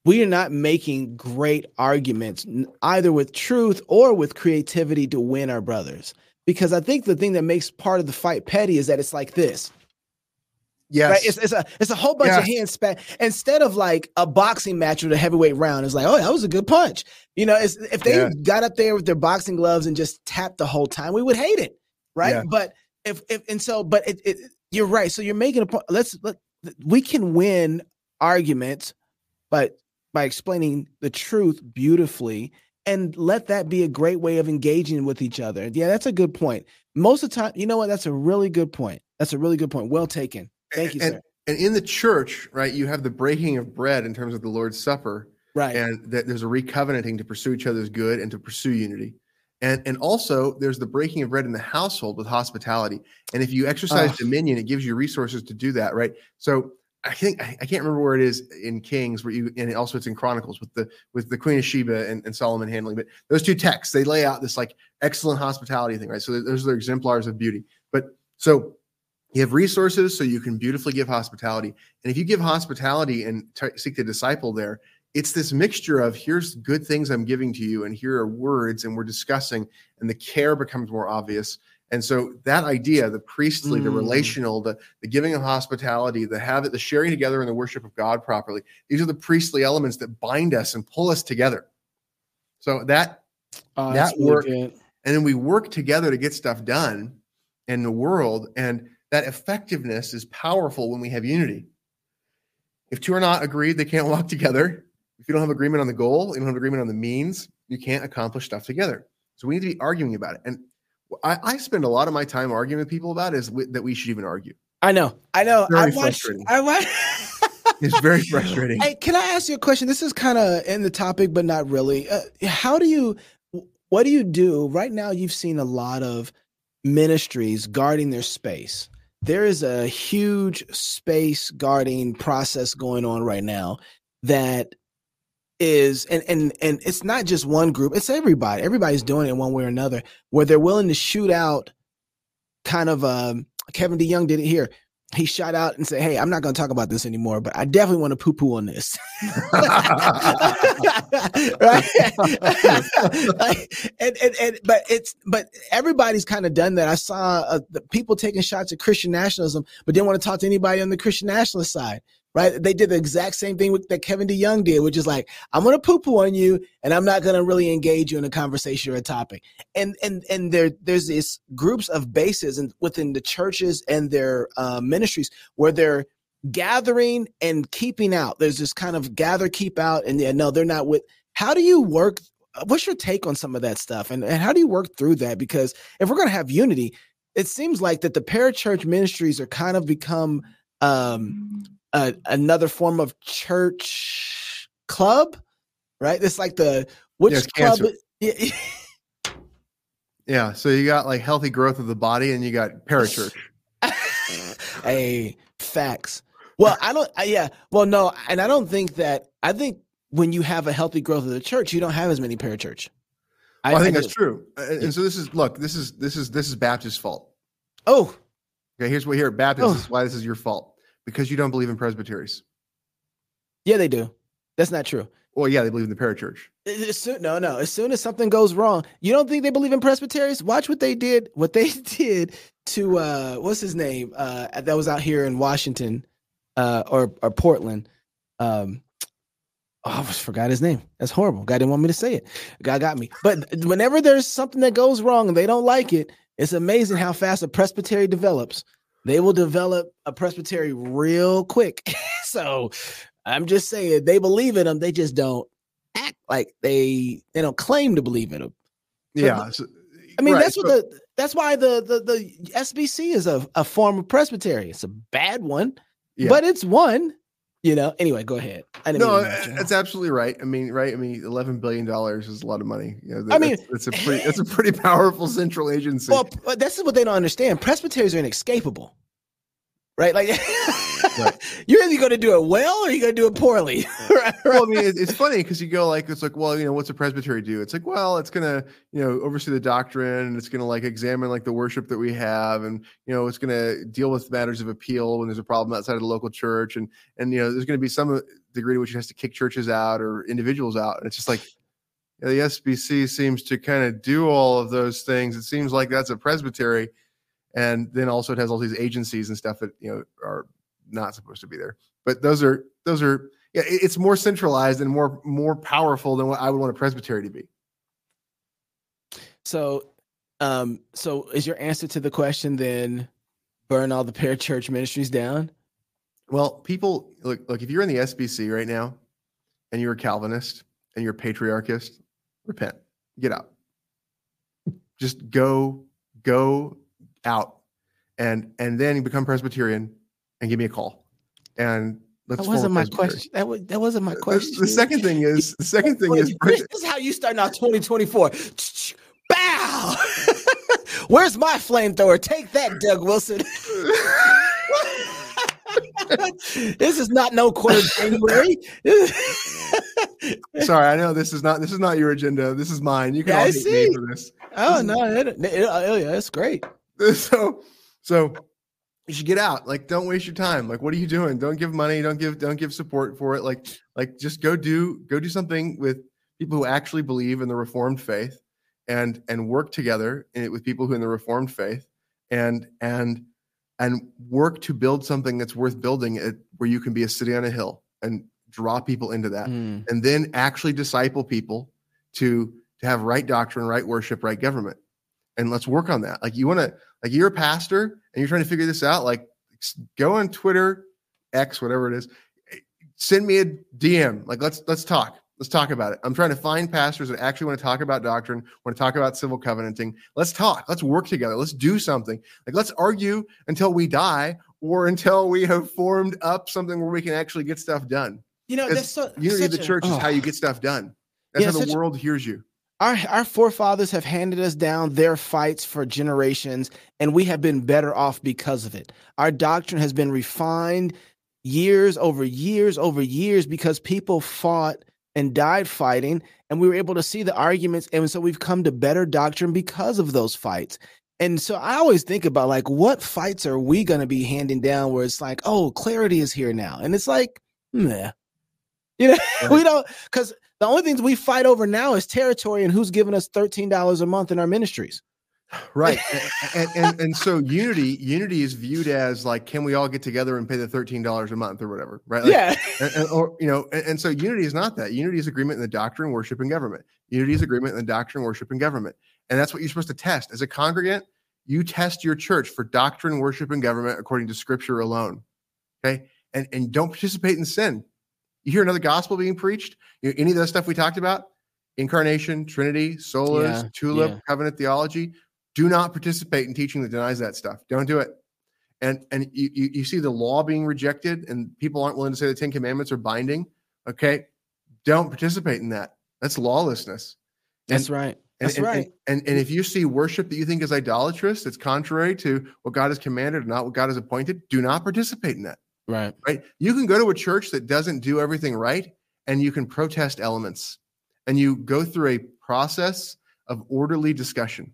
[SPEAKER 1] we are not making great arguments either with truth or with creativity to win our brothers. Because I think the thing that makes part of the fight petty is that it's like this.
[SPEAKER 2] Yes.
[SPEAKER 1] Right? It's, it's a it's a whole bunch yes. of hand spat instead of like a boxing match with a heavyweight round. It's like, oh, that was a good punch. You know, if they yeah. got up there with their boxing gloves and just tapped the whole time, we would hate it, right? Yeah. But if, if and so, but it, it you're right. So you're making a point. Let's let we can win arguments, but by explaining the truth beautifully and let that be a great way of engaging with each other. Yeah, that's a good point. Most of the time, you know what? That's a really good point. That's a really good point. Well taken. Thank you,
[SPEAKER 2] and,
[SPEAKER 1] sir.
[SPEAKER 2] And in the church, right, you have the breaking of bread in terms of the Lord's Supper.
[SPEAKER 1] Right.
[SPEAKER 2] And that there's a recovenanting to pursue each other's good and to pursue unity. And and also there's the breaking of bread in the household with hospitality. And if you exercise dominion, it gives you resources to do that, right? So I think I can't remember where it is in Kings, where you and also it's in Chronicles with the with the Queen of Sheba and, and Solomon handling. But those two texts they lay out this like excellent hospitality thing, right? So those are exemplars of beauty. But so you have resources so you can beautifully give hospitality, and if you give hospitality and t- seek to disciple there, it's this mixture of here's good things I'm giving to you, and here are words, and we're discussing, and the care becomes more obvious, And so that idea, the priestly, the
[SPEAKER 1] Mm.
[SPEAKER 2] relational, the, the giving of hospitality, the habit, the sharing together in the worship of God properly, these are the priestly elements that bind us and pull us together. So that,
[SPEAKER 1] Oh,
[SPEAKER 2] That
[SPEAKER 1] that's really
[SPEAKER 2] work- and then we work together to get stuff done in the world. And that effectiveness is powerful when we have unity. If two are not agreed, they can't walk together. If you don't have agreement on the goal, you don't have agreement on the means, you can't accomplish stuff together. So we need to be arguing about it. And I, I spend a lot of my time arguing with people about is wi- that we should even argue.
[SPEAKER 1] I know. I know. I
[SPEAKER 2] Very
[SPEAKER 1] watched.
[SPEAKER 2] frustrating.
[SPEAKER 1] I watched.
[SPEAKER 2] It's very frustrating.
[SPEAKER 1] Hey, can I ask you a question? This is kind of in the topic, but not really. Uh, how do you, what do you do right now? You've seen a lot of ministries guarding their space. There is a huge space guarding process going on right now that is and and and it's not just one group it's everybody everybody's doing it one way or another where they're willing to shoot out kind of um kevin deyoung did it here he shot out and said hey i'm not going to talk about this anymore but i definitely want to poo poo on this. Right? Like, and, and and but it's but everybody's kind of done that. I saw uh, people taking shots at christian nationalism but didn't want to talk to anybody on the christian nationalist side right? They did the exact same thing with, that kevin deyoung did which is like i'm going to poo poo on you and i'm not going to really engage you in a conversation or a topic. And and and there there's these groups of bases and within the churches and their uh, ministries where they're gathering and keeping out. There's this kind of gather keep out and yeah, no they're not with how do you work what's your take on some of that stuff? And, and how do you work through that? Because if we're going to have unity it seems like that the parachurch ministries are kind of become um a, another form of church club right it's like the which
[SPEAKER 2] Yeah,
[SPEAKER 1] club
[SPEAKER 2] cancer.
[SPEAKER 1] Yeah,
[SPEAKER 2] yeah. So you got like healthy growth of the body and you got parachurch.
[SPEAKER 1] hey facts well i don't I, yeah well no and i don't think that i think when you have a healthy growth of the church you don't have as many parachurch
[SPEAKER 2] Well, I, think
[SPEAKER 1] do.
[SPEAKER 2] that's true. Uh, and, and so this is look, this is this is this is Baptist's fault.
[SPEAKER 1] oh
[SPEAKER 2] Okay, here's what here Baptist.
[SPEAKER 1] Oh.
[SPEAKER 2] This is why this is your fault because you don't believe in presbyteries.
[SPEAKER 1] yeah they do that's not true
[SPEAKER 2] Well, yeah, they believe in the parachurch.
[SPEAKER 1] Soon, no, no. As soon as something goes wrong, you don't think they believe in presbyteries? Watch what they did. What they did to uh, what's his name? Uh, that was out here in Washington, uh, or or Portland. Um, oh, I forgot his name. That's horrible. God didn't want me to say it. God got me. But whenever there's something that goes wrong and they don't like it, it's amazing how fast a presbytery develops. They will develop a presbytery real quick. so I'm just saying they believe in them. They just don't act like they they don't claim to believe in them.
[SPEAKER 2] Yeah. so-
[SPEAKER 1] I mean,
[SPEAKER 2] right,
[SPEAKER 1] that's what
[SPEAKER 2] so-
[SPEAKER 1] the that's why the the the SBC is a, a form of presbytery. It's a bad one,
[SPEAKER 2] Yeah.
[SPEAKER 1] but it's one. You know. Anyway, go ahead. I didn't
[SPEAKER 2] no,
[SPEAKER 1] mean to uh, interrupt you.
[SPEAKER 2] that's absolutely right. I mean, right? I mean, eleven billion dollars is a lot of money. You know,
[SPEAKER 1] I mean-
[SPEAKER 2] it's a pretty, it's a pretty powerful central agency.
[SPEAKER 1] Well, this is what they don't understand. Presbyteries are inescapable, right? Like,
[SPEAKER 2] Right.
[SPEAKER 1] you're either going to do it well or you're going to do it poorly. right,
[SPEAKER 2] well, I mean, it, it's funny because you go like, it's like, well, you know, what's a presbytery do? It's like, well, it's gonna, you know, oversee the doctrine, and it's gonna like examine like the worship that we have, and you know, it's gonna deal with matters of appeal when there's a problem outside of the local church, and and you know, there's gonna be some degree to which it has to kick churches out or individuals out, and it's just like. The SBC seems to kind of do all of those things. It seems like that's a presbytery, and then also it has all these agencies and stuff that you know are not supposed to be there. But those are those are yeah, it's more centralized and more more powerful than what I would want a presbytery to be.
[SPEAKER 1] So, um, so is your answer to the question then burn all the parachurch ministries down?
[SPEAKER 2] Well, people look look if you're in the SBC right now and you're a Calvinist and you're a patriarchist, repent. Get out. Just go go out and and then become Presbyterian and give me a call. And let's
[SPEAKER 1] That wasn't my question. That was that wasn't my question.
[SPEAKER 2] The, second thing is the second thing is
[SPEAKER 1] this is how you start out 2024. Bow. Where's my flamethrower? Take that, Doug Wilson. this is not no quarter January.
[SPEAKER 2] Sorry, I know this is not this is not your agenda. This is mine. You can
[SPEAKER 1] Yeah,
[SPEAKER 2] all hate me for this.
[SPEAKER 1] oh no, it, it, it- oh, yeah, that's great.
[SPEAKER 2] so so you should get out like don't waste your time like what are you doing? Don't give money don't give don't give support for it like like just go do go do something with people who actually believe in the reformed faith and and work together in, with people who in the reformed faith and and and work to build something that's worth building it, where you can be a city on a hill and draw people into that
[SPEAKER 1] Mm.
[SPEAKER 2] and then actually disciple people to to have right doctrine right worship right government. And let's work on that. Like you want to like you're a pastor and you're trying to figure this out like go on twitter x whatever it is eh, send me a dm like let's let's talk. Let's talk about it. I'm trying to find pastors that actually want to talk about doctrine want to talk about civil covenanting. Let's talk. Let's work together. Let's do something. Like let's argue until we die or until we have formed up something where we can actually get stuff done.
[SPEAKER 1] You know, that's so,
[SPEAKER 2] unity of the
[SPEAKER 1] a-
[SPEAKER 2] church is
[SPEAKER 1] oh.
[SPEAKER 2] how you get stuff done. That's
[SPEAKER 1] Yeah,
[SPEAKER 2] how the
[SPEAKER 1] a-
[SPEAKER 2] world hears you
[SPEAKER 1] our our forefathers have handed us down their fights for generations and we have been better off because of it. Our doctrine has been refined years over years over years because people fought and died fighting and we were able to see the arguments and so we've come to better doctrine because of those fights. And so i always think about like what fights are we going to be handing down where it's like oh clarity is here now. And it's like meh. you know we don't because the only things we fight over now is territory and who's giving us $13 a month in our ministries.
[SPEAKER 2] right. And, and, and so unity unity is viewed as like can we all get together and pay the $13 a month or whatever right? Like,
[SPEAKER 1] yeah.
[SPEAKER 2] and, and- or you know and, and so unity is not that. Unity is agreement in the doctrine worship and government. Unity is agreement in the doctrine worship and government. And that's what you're supposed to test. As a congregant you test your church for doctrine worship and government according to scripture alone okay? And and don't participate in sin you hear another gospel being preached? You any of the stuff we talked about? Incarnation trinity solas
[SPEAKER 1] Yeah,
[SPEAKER 2] tulip
[SPEAKER 1] yeah.
[SPEAKER 2] covenant theology. Do not participate in teaching that denies that stuff. Don't do it. And and you, you you see the law being rejected and people aren't willing to say the 10 commandments are binding? Okay. Don't participate in that. That's lawlessness.
[SPEAKER 1] That's right.
[SPEAKER 2] and,
[SPEAKER 1] That's
[SPEAKER 2] and,
[SPEAKER 1] right.
[SPEAKER 2] and, and and if you see worship that you think is idolatrous it's contrary to what god has commanded or not what god has appointed do not participate in that
[SPEAKER 1] Right.
[SPEAKER 2] right? You can go to a church that doesn't do everything right and you can protest elements and you go through a process of orderly discussion.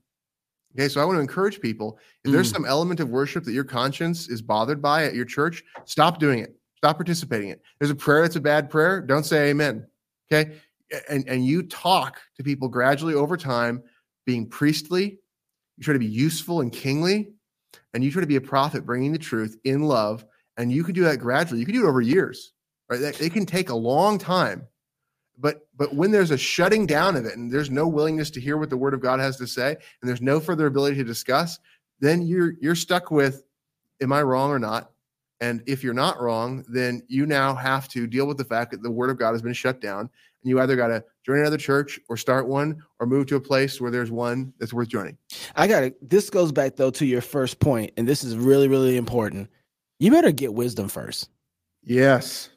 [SPEAKER 2] Okay so i want to encourage people if there's
[SPEAKER 1] Mm.
[SPEAKER 2] some element of worship that your conscience is bothered by at your church stop doing it. Stop participating in it. There's a prayer that's a bad prayer don't say amen. Okay? And and you talk to people gradually over time being priestly you try to be useful and kingly and you try to be a prophet bringing the truth in love and you can do that gradually. You can do it over years right? That, it can take a long time. But but when there's a shutting down of it and there's no willingness to hear what the word of god has to say and there's no further ability to discuss then you're you're stuck with am i wrong or not? And if you're not wrong then you now have to deal with the fact that the word of god has been shut down and you either got to join another church or start one or move to a place where there's one that's worth joining.
[SPEAKER 1] I got it. This goes back though to your first point, and this is really, really important. You better get wisdom first.
[SPEAKER 2] yes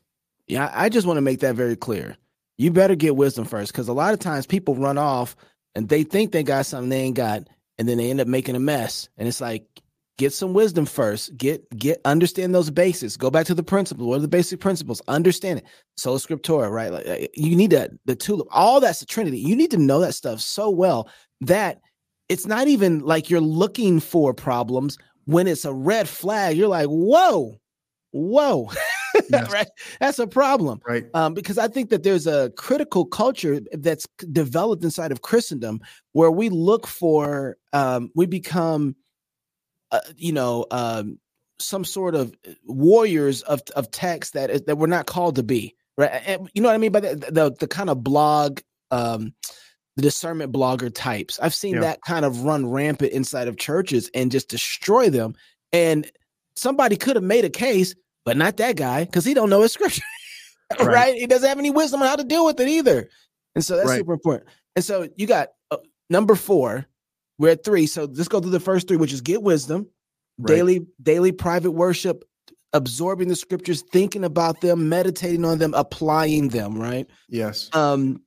[SPEAKER 1] Yeah, I just want to make that very clear. You better get wisdom first because a lot of times people run off and they think they got something they ain't got, and then they end up making a mess. And it's like, get some wisdom first. Get get understand those basics. Go back to the principles. What are the basic principles? Understand it. Sola scriptura, right? Like uh, you need that the tulip. All that's the Trinity. You need to know that stuff so well that it's not even like you're looking for problems. When it's a red flag, you're like, whoa, whoa.
[SPEAKER 2] Yes.
[SPEAKER 1] right? That's a problem
[SPEAKER 2] right
[SPEAKER 1] um, because I think that there's a critical culture that's developed inside of Christendom where we look for, um, we become, uh, you know, um, some sort of warriors of of text that is, that we're not called to be, right? And you know what I mean by the the, the kind of blog. Um, the discernment blogger types. I've seen
[SPEAKER 2] Yeah.
[SPEAKER 1] that kind of run rampant inside of churches and just destroy them. And somebody could have made a case, but not that guy because he don't know his scripture, right.
[SPEAKER 2] Right.
[SPEAKER 1] He doesn't have any wisdom on how to deal with it either. And so that's
[SPEAKER 2] Right.
[SPEAKER 1] super important. And so you got uh, number four. We're at three. So let's go through the first three, which is get wisdom,
[SPEAKER 2] right.
[SPEAKER 1] daily daily private worship, absorbing the scriptures, thinking about them, meditating on them, applying them. Right
[SPEAKER 2] yes
[SPEAKER 1] um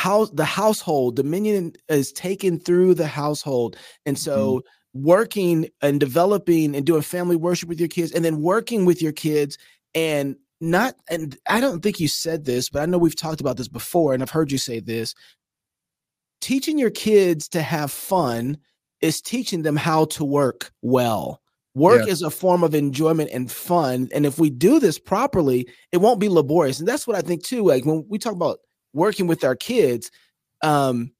[SPEAKER 1] house the household dominion is taken through the household. And so mm-hmm. working and developing and doing family worship with your kids and then working with your kids and not and i don't think you said this but i know we've talked about this before and i've heard you say this. Teaching your kids to have fun is teaching them how to work well. Work
[SPEAKER 2] Yes.
[SPEAKER 1] is a form of enjoyment and fun and if we do this properly it won't be laborious. And that's what i think too like when we talk about working with our kids um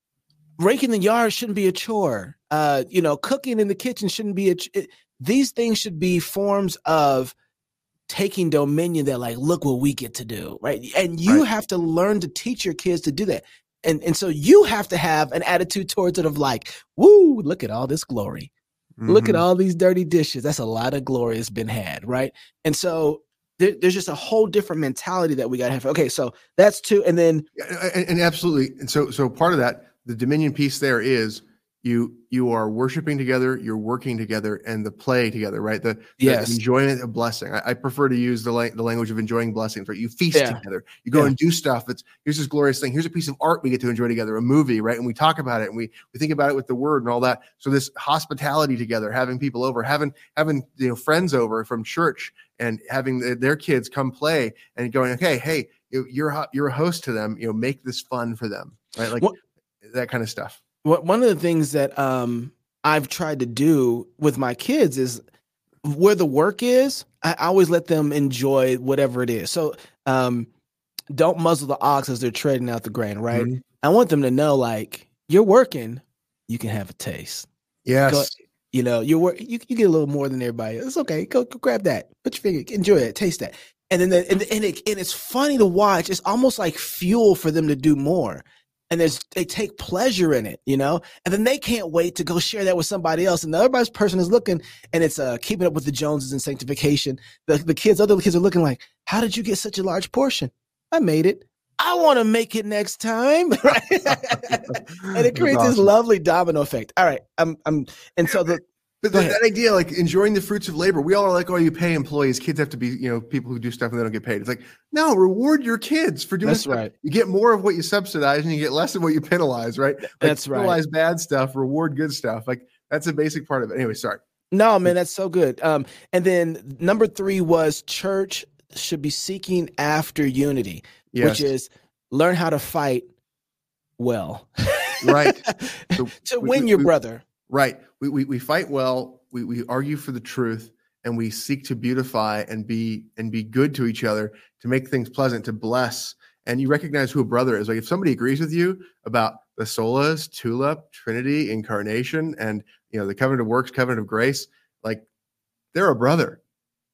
[SPEAKER 1] raking the yard shouldn't be a chore. Uh, you know, cooking in the kitchen shouldn't be a. Ch- it, these things should be forms of taking dominion that like look what we get to do right and you
[SPEAKER 2] Right.
[SPEAKER 1] have to learn to teach your kids to do that and and so you have to have an attitude towards it of like woo look at all this glory look at
[SPEAKER 2] Mhm.
[SPEAKER 1] all these dirty dishes that's a lot of glory that's been had right and so there, there's just a whole different mentality that we got to have okay so that's two and then
[SPEAKER 2] and, and absolutely. And so, so part of that, the dominion piece there is you you are worshiping together, you're working together, and the play together, right? The, the
[SPEAKER 1] Yes.
[SPEAKER 2] enjoyment of blessing. I, I prefer to use the la- the language of enjoying blessings, right? You feast
[SPEAKER 1] Yeah.
[SPEAKER 2] together, you go
[SPEAKER 1] Yeah.
[SPEAKER 2] and do stuff. It's here's this glorious thing. Here's a piece of art we get to enjoy together, a movie, right? And we talk about it, and we we think about it with the word and all that. So this hospitality together, having people over, having having you know friends over from church, and having the, their kids come play, and going, okay, hey, you- you're a you're a host to them. You know, make this fun for them, right? Like
[SPEAKER 1] What-
[SPEAKER 2] that kind of stuff.
[SPEAKER 1] what one of the things that um I've tried to do with my kids is where the work is, I always let them enjoy whatever it is. So um don't muzzle the ox as they're treading out the grain, right?
[SPEAKER 2] Mhm.
[SPEAKER 1] I want them to know like you're working, you can have a taste.
[SPEAKER 2] Yes.
[SPEAKER 1] You know, you're wor- you you get a little more than everybody. It's okay. Go, go grab that. Put your finger, enjoy it, taste that. And then the, and and, it, and it's funny to watch. It's almost like fuel for them to do more. And there's they take pleasure in it, you know. And then they can't wait to go share that with somebody else. And the other person is looking, and it's uh keeping up with the Joneses and sanctification. The the kids, other kids are looking like, how did you get such a large portion? I made it. I want to make it next time, right? and it creates this lovely domino effect. All right, I'm I'm and so the
[SPEAKER 2] But that, that idea, like enjoying the fruits of labor, we all are like, oh, you pay employees. Kids have to be, you know, people who do stuff and they don't get paid. It's like, no, reward your kids for doing
[SPEAKER 1] That's
[SPEAKER 2] stuff.
[SPEAKER 1] right.
[SPEAKER 2] You get more of what you subsidize and you get less of what you penalize, right? Like,
[SPEAKER 1] That's right.
[SPEAKER 2] Penalize bad stuff, reward good stuff. Like that's a basic part of it. Anyway, sorry.
[SPEAKER 1] No, man, that's so good. Um, and then number three was church should be seeking after unity,
[SPEAKER 2] Yes.
[SPEAKER 1] which is learn how to fight well,
[SPEAKER 2] Right. So
[SPEAKER 1] to
[SPEAKER 2] we-
[SPEAKER 1] win
[SPEAKER 2] we-
[SPEAKER 1] your
[SPEAKER 2] we-
[SPEAKER 1] brother.
[SPEAKER 2] Right. We, we, we fight well. We, we argue for the truth and we seek to beautify and be and be good to each other to make things pleasant, to bless. And you recognize who a brother is. Like if somebody agrees with you about the solas, tulip, Trinity, incarnation, and you know the covenant of works, covenant of grace, like they're a brother,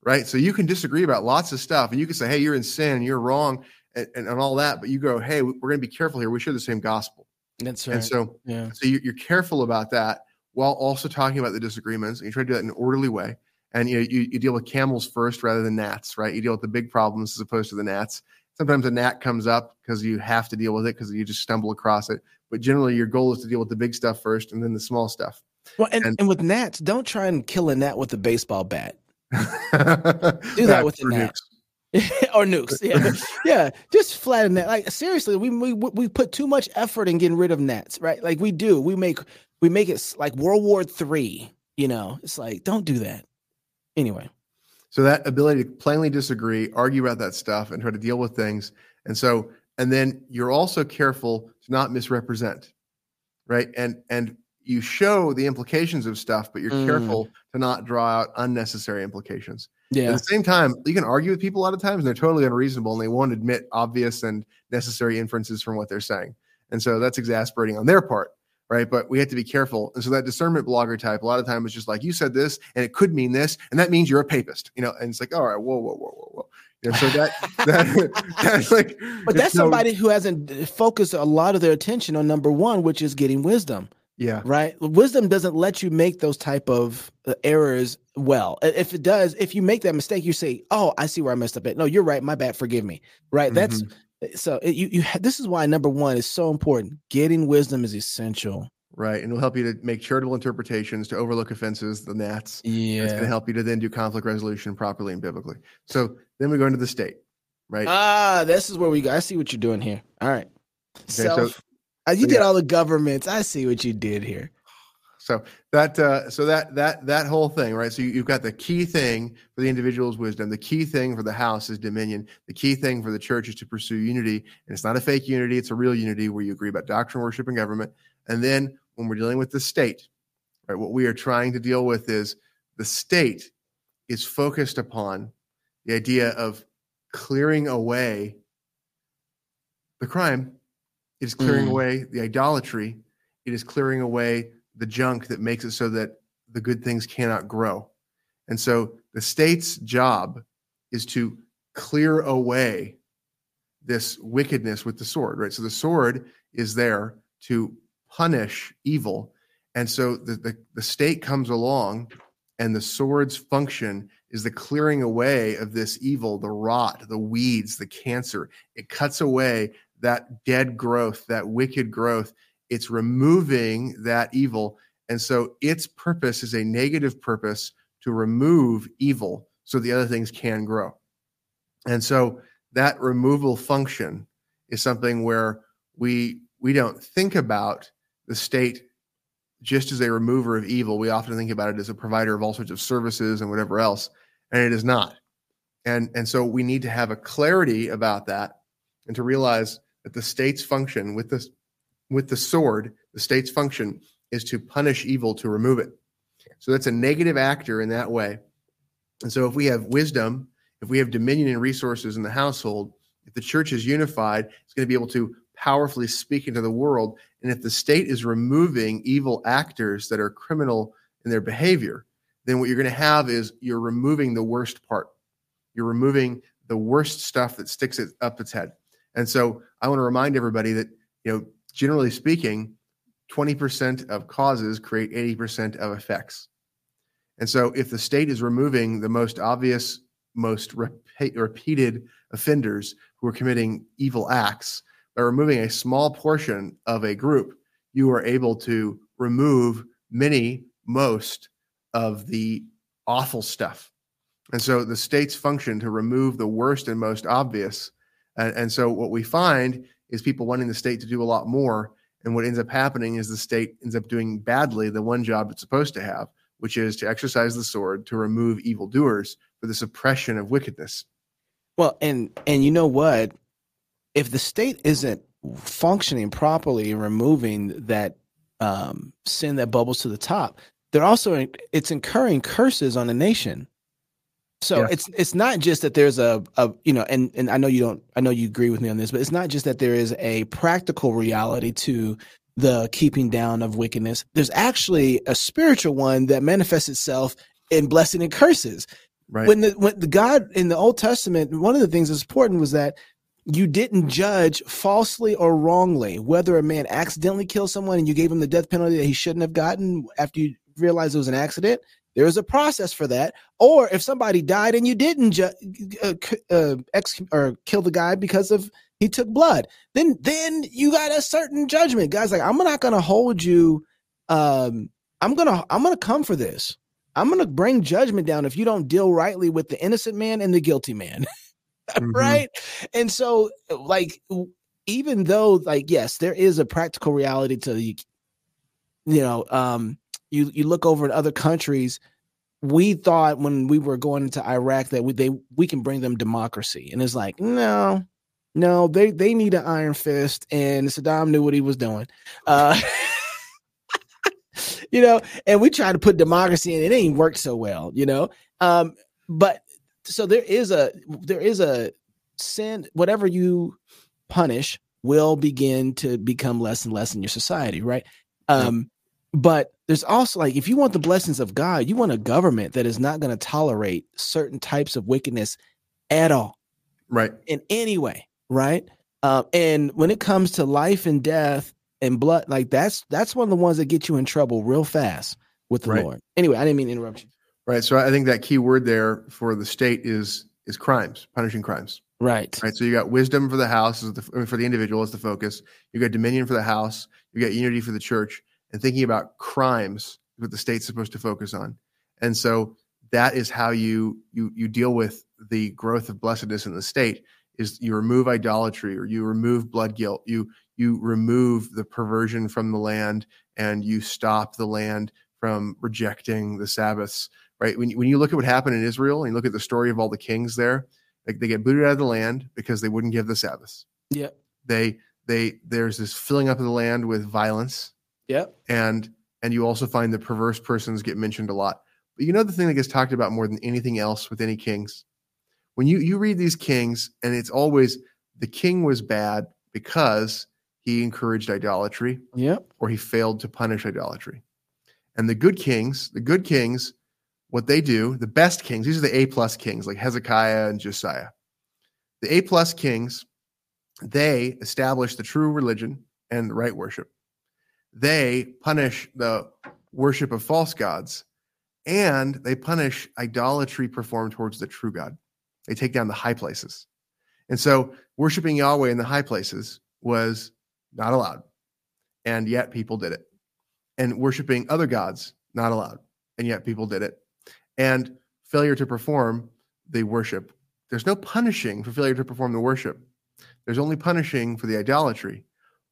[SPEAKER 2] right? So you can disagree about lots of stuff, and you can say, "Hey, you're in sin, you're wrong," and, and, and all that. But you go, "Hey, we're going to be careful here. We share the same gospel."
[SPEAKER 1] That's right.
[SPEAKER 2] And so
[SPEAKER 1] yeah.
[SPEAKER 2] so you- you're careful about that while also talking about the disagreements. And you try to do that in an orderly way. And you, know, you you deal with camels first rather than gnats, right? You deal with the big problems as opposed to the gnats. Sometimes a gnat comes up because you have to deal with it because you just stumble across it. But generally, your goal is to deal with the big stuff first and then the small stuff.
[SPEAKER 1] Well, and,
[SPEAKER 2] and-
[SPEAKER 1] and with gnats, don't try and kill a gnat with a baseball bat
[SPEAKER 2] do
[SPEAKER 1] that with the gnat. or nukes. Yeah, yeah. Just flatten that. Like seriously, we, we we put too much effort in getting rid of gnats, right? Like we do. We make we make it like World War Three. You know, it's like don't do that. Anyway,
[SPEAKER 2] So that ability to plainly disagree, argue about that stuff, and try to deal with things. And so, and then you're also careful to not misrepresent, right? And and you show the implications of stuff, but you're
[SPEAKER 1] Mm.
[SPEAKER 2] careful to not draw out unnecessary implications.
[SPEAKER 1] Yeah.
[SPEAKER 2] At the same time, you can argue with people a lot of times, and they're totally unreasonable, and they won't admit obvious and necessary inferences from what they're saying. And so that's exasperating on their part, right? But we have to be careful. And so that discernment blogger type, a lot of times, is just like you said this, and it could mean this, and that means you're a papist, you know. And it's like, all right, whoa, whoa, whoa, whoa, whoa. You know, so that that that's like,
[SPEAKER 1] but that's
[SPEAKER 2] no-
[SPEAKER 1] somebody who hasn't focused a lot of their attention on number one, which is getting wisdom.
[SPEAKER 2] Yeah,
[SPEAKER 1] right? Wisdom doesn't let you make those type of uh, errors well. If it does if you make that mistake you say oh i see where i messed up at. No you're right. My bad. Forgive me. Right? That's
[SPEAKER 2] Mhm.
[SPEAKER 1] so it, you you this is why number one is so important. Getting wisdom is essential.
[SPEAKER 2] Right, and it'll help you to make charitable interpretations, to overlook offenses, the gnats. Yeah, it's going to help you to then do conflict resolution properly and biblically. So then we go into the state, right?
[SPEAKER 1] ah this is where we go. I see what you're doing here. All right.
[SPEAKER 2] So-
[SPEAKER 1] Self, uh, you
[SPEAKER 2] so
[SPEAKER 1] did all the governments i see what you did here
[SPEAKER 2] So that uh, so that that that whole thing, right? So you, you've got the key thing for the individual's wisdom. The key thing for the house is dominion. The key thing for the church is to pursue unity, and it's not a fake unity; it's a real unity where you agree about doctrine, worship, and government. And then when we're dealing with the state, right, what we are trying to deal with is the state is focused upon the idea of clearing away the crime. It is clearing
[SPEAKER 1] Mm.
[SPEAKER 2] away the idolatry it is clearing away the junk that makes it so that the good things cannot grow. And so the state's job is to clear away this wickedness with the sword, right? So the sword is there to punish evil. And so the, the, the state comes along and the sword's function is the clearing away of this evil, the rot, the weeds, the cancer. It cuts away that dead growth, that wicked growth. It's removing that evil. And so its purpose is a negative purpose to remove evil so the other things can grow. And so that removal function is something where we we don't think about the state just as a remover of evil. We often think about it as a provider of all sorts of services and whatever else, and it is not. And and so we need to have a clarity about that and to realize that the state's function with this with the sword, the state's function is to punish evil to remove it. So that's a negative actor in that way. And so if we have wisdom, if we have dominion and resources in the household, if the church is unified, it's going to be able to powerfully speak into the world. And if the state is removing evil actors that are criminal in their behavior, then what you're going to have is you're removing the worst part. You're removing the worst stuff that sticks it up its head. And so I want to remind everybody that, you know, generally speaking, 20% of causes create 80% of effects. And so if the state is removing the most obvious, most repeated offenders who are committing evil acts, by removing a small portion of a group, you are able to remove many, most of the awful stuff. And so the states function to remove the worst and most obvious. And, and so what we find is people wanting the state to do a lot more and what ends up happening is the state ends up doing badly the one job it's supposed to have, which is to exercise the sword to remove evildoers for the suppression of wickedness.
[SPEAKER 1] Well, and and you know what? If the state isn't functioning properly and removing that um, sin that bubbles to the top, they're also it's incurring curses on the nation. So yeah. it's it's not just that there's a, a you know and and I know you don't I know you agree with me on this, but it's not just that there is a practical reality to the keeping down of wickedness. There's actually a spiritual one that manifests itself in blessing and curses. Right. When the when the God in the Old Testament, one of the things that's important was that you didn't judge falsely or wrongly whether a man accidentally killed someone and you gave him the death penalty that he shouldn't have gotten after you realized it was an accident there is a process for that. Or if somebody died and you didn't ju- uh, uh, ex- or kill the guy because of he took blood, then then you got a certain judgment. Guys, like I'm not gonna hold you. Um, I'm gonna I'm gonna come for this. I'm gonna bring judgment down if you don't deal rightly with the innocent man and the guilty man. mm-hmm. right? And so, like, even though, like, yes, there is a practical reality to you, you know, um, you you look over at other countries we thought when we were going into Iraq that we they we can bring them democracy, and it's like no, no, they they need an iron fist, and Saddam knew what he was doing, uh, you know. And we tried to put democracy in, it ain't worked so well, you know. Um, but so there is a there is a sin. Whatever you punish will begin to become less and less in your society, right? Um, but there's also like if you want the blessings of God, you want a government that is not going to tolerate certain types of wickedness at all.
[SPEAKER 2] Right.
[SPEAKER 1] In any way, right? Uh, and when it comes to life and death and blood, like that's that's one of the ones that get you in trouble real fast with the right. Lord. Anyway, I didn't mean to interrupt you.
[SPEAKER 2] Right. So I think that key word there for the state is is crimes, punishing crimes.
[SPEAKER 1] Right.
[SPEAKER 2] Right. So you got wisdom for the house, the, for the individual is the focus. You got dominion for the house. You got unity for the church and thinking about crimes what the state's supposed to focus on. And so that is how you you you deal with the growth of blessedness in the state is you remove idolatry or you remove blood guilt. You you remove the perversion from the land and you stop the land from rejecting the sabbaths right? When you, when you look at what happened in israel and you look at the story of all the kings there like they get booted out of the land because they wouldn't give the sabbaths.
[SPEAKER 1] Yeah.
[SPEAKER 2] They they there's this filling up of the land with violence
[SPEAKER 1] yeah.
[SPEAKER 2] And and you also find the perverse persons get mentioned a lot. But you know the thing that gets talked about more than anything else with any kings? When you you read these kings and it's always the king was bad because he encouraged idolatry
[SPEAKER 1] Yep.
[SPEAKER 2] or he failed to punish idolatry. And the good kings, the good kings, what they do, the best kings, these are the A plus kings like Hezekiah and Josiah. The A plus kings, they establish the true religion and the right worship. They punish the worship of false gods and they punish idolatry performed towards the true God. They take down the high places. And so worshiping Yahweh in the high places was not allowed. And yet people did it. And worshiping other gods, not allowed. And yet people did it. And failure to perform the worship, there's no punishing for failure to perform the worship. There's only punishing for the idolatry,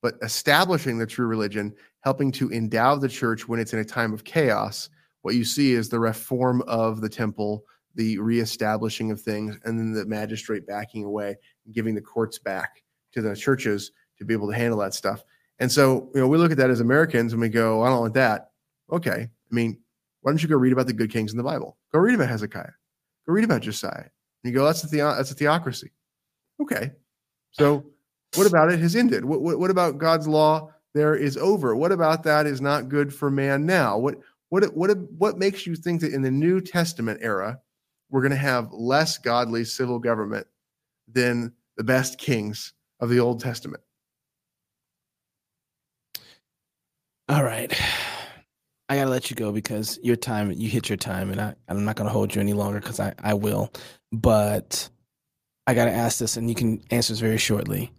[SPEAKER 2] but establishing the true religion, helping to endow the church when it's in a time of chaos. What you see is the reform of the temple, the reestablishing of things, and then the magistrate backing away, and giving the courts back to the churches to be able to handle that stuff. And so, you know, we look at that as Americans and we go, I don't want that. Okay. I mean, why don't you go read about the good kings in the Bible? Go read about Hezekiah. Go read about Josiah. And you go, that's a, theo- that's a theocracy. Okay. So what about it has ended? What, what, what about God's law there is over? What about that is not good for man now? What, what, what, what makes you think that in the New Testament era, we're going to have less godly civil government than the best kings of the Old Testament?
[SPEAKER 1] All right. I gotta let you go because your time you hit your time and I, I'm not gonna hold you any longer because I, I will. But I gotta ask this and you can answer this very shortly.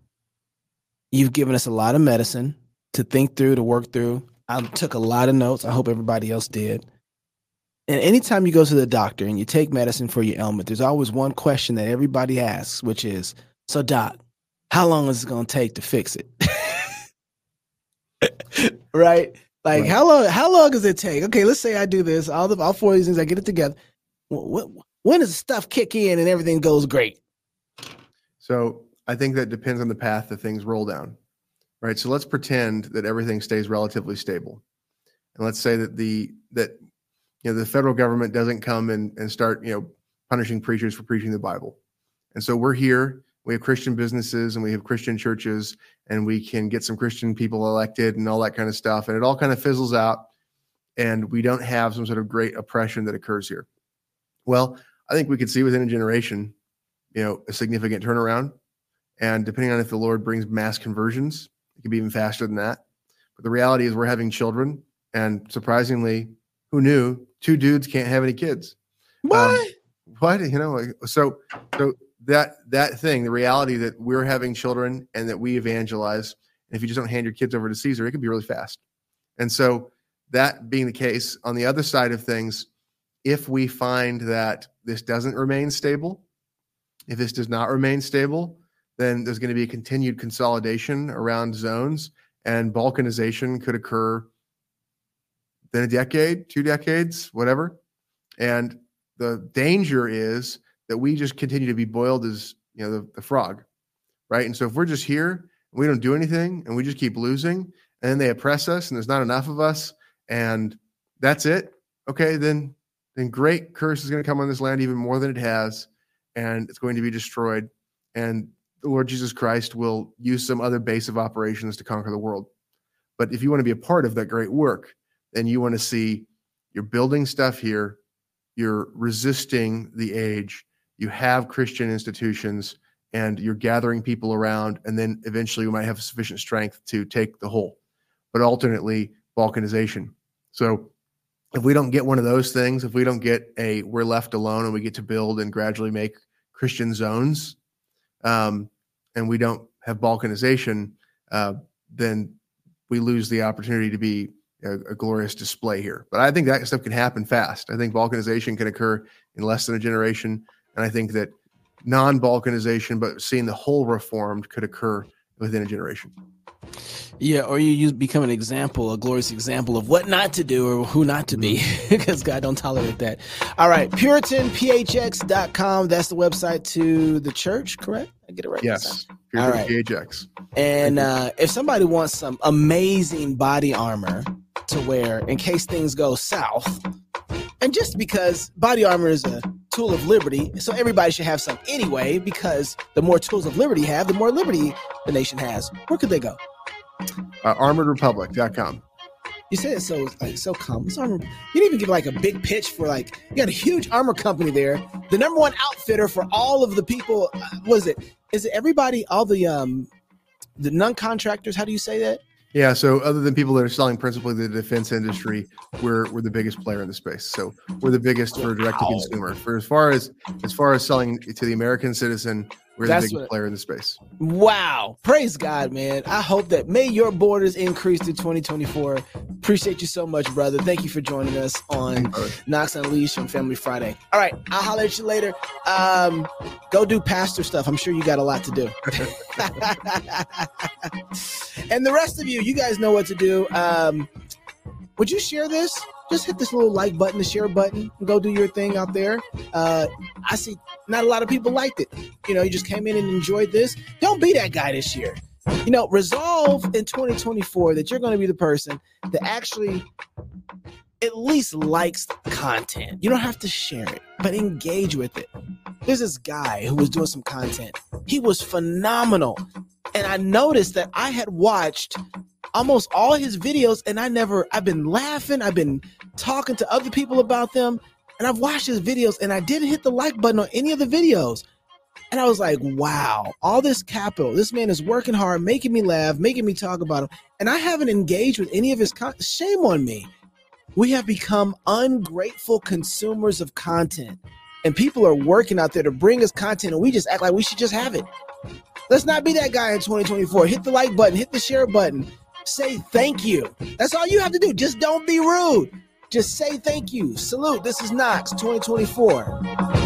[SPEAKER 1] You've given us a lot of medicine to think through, to work through. I took a lot of notes. I hope everybody else did. And anytime you go to the doctor and you take medicine for your ailment, there's always one question that everybody asks, which is, so doc, how long is it gonna take to fix it? right? Like
[SPEAKER 2] Right.
[SPEAKER 1] how long? How long does it take? Okay, let's say I do this. All the all four of these things, I get it together. Wh- wh- When does the stuff kick in and everything goes great?
[SPEAKER 2] So I think that depends on the path that things roll down, right? So let's pretend that everything stays relatively stable, and let's say that the that you know the federal government doesn't come and and start you know punishing preachers for preaching the Bible, and so we're here. We have Christian businesses and we have Christian churches, and we can get some Christian people elected and all that kind of stuff, and it all kind of fizzles out, and we don't have some sort of great oppression that occurs here. Well, I think we could see within a generation, you know, a significant turnaround. And depending on if the Lord brings mass conversions, it could be even faster than that. But the reality is, we're having children, and surprisingly, who knew two dudes can't have any kids?
[SPEAKER 1] Um, what?
[SPEAKER 2] What you know? Like, so, so that that thing, the reality that we're having children and that we evangelize, and if you just don't hand your kids over to Caesar, it could be really fast. And so, that being the case, on the other side of things, if we find that this doesn't remain stable, if this does not remain stable, then there's going to be a continued consolidation around zones and balkanization could occur in a decade, two decades, whatever. And the danger is that we just continue to be boiled as, you know, the, the frog, right? And so if we're just here, and we don't do anything and we just keep losing and then they oppress us and there's not enough of us and that's it, okay, then then great curse is going to come on this land even more than it has and it's going to be destroyed and lord jesus christ will use some other base of operations to conquer the world. But if you want to be a part of that great work then you want to see you're building stuff here you're resisting the age you have christian institutions and you're gathering people around and then eventually we might have sufficient strength to take the whole but alternately balkanization. So if we don't get one of those things, if we don't get a we're left alone and we get to build and gradually make Christian zones, um, and we don't have balkanization, uh, then we lose the opportunity to be a, a glorious display here. But I think that stuff can happen fast. I think balkanization can occur in less than a generation, and I think that non-balkanization, but seeing the whole reformed, could occur within a generation.
[SPEAKER 1] Yeah, or you, you become an example, a glorious example of what not to do or who not to be, because God don't tolerate that. All right, PuritanPHX.com. That's the website to the church, correct? I get it right.
[SPEAKER 2] Yes,
[SPEAKER 1] All right.
[SPEAKER 2] PHX.
[SPEAKER 1] And uh, if somebody wants some amazing body armor to wear in case things go south, and just because body armor is a tool of liberty, so everybody should have some anyway, because the more tools of liberty you have, the more liberty the nation has. Where could they go?
[SPEAKER 2] Uh, armoredrepublic.com.
[SPEAKER 1] You say it so like so calm. Armor. You didn't even give like a big pitch for like you got a huge armor company there. The number one outfitter for all of the people. Uh, was it? Is it everybody? All the um, the non-contractors. How do you say that?
[SPEAKER 2] Yeah. So other than people that are selling principally the defense industry, we're we're the biggest player in the space. So we're the biggest for direct to consumer. For as far as as far as selling to the American citizen, we're That's the biggest what, player in the space.
[SPEAKER 1] Wow. Praise God, man. I hope that may your borders increase to 2024. Appreciate you so much, brother. Thank you for joining us on Knox Unleashed on Family Friday. All right. I'll holler at you later. Um, go do pastor stuff. I'm sure you got a lot to do. and the rest of you, you guys know what to do. Um, would you share this? just hit this little like button, the share button, and go do your thing out there. Uh, I see not a lot of people liked it. You know, you just came in and enjoyed this. Don't be that guy this year. You know, resolve in 2024 that you're going to be the person that actually at least likes content. You don't have to share it, but engage with it. There's this guy who was doing some content. He was phenomenal. And I noticed that I had watched almost all his videos and I never I've been laughing, I've been talking to other people about them and I've watched his videos and I didn't hit the like button on any of the videos. And I was like, wow, all this capital. This man is working hard, making me laugh, making me talk about him. And I haven't engaged with any of his con- shame on me. We have become ungrateful consumers of content. And people are working out there to bring us content and we just act like we should just have it. Let's not be that guy in 2024. Hit the like button, hit the share button, say thank you. That's all you have to do. Just don't be rude. Just say thank you. Salute. This is Knox 2024.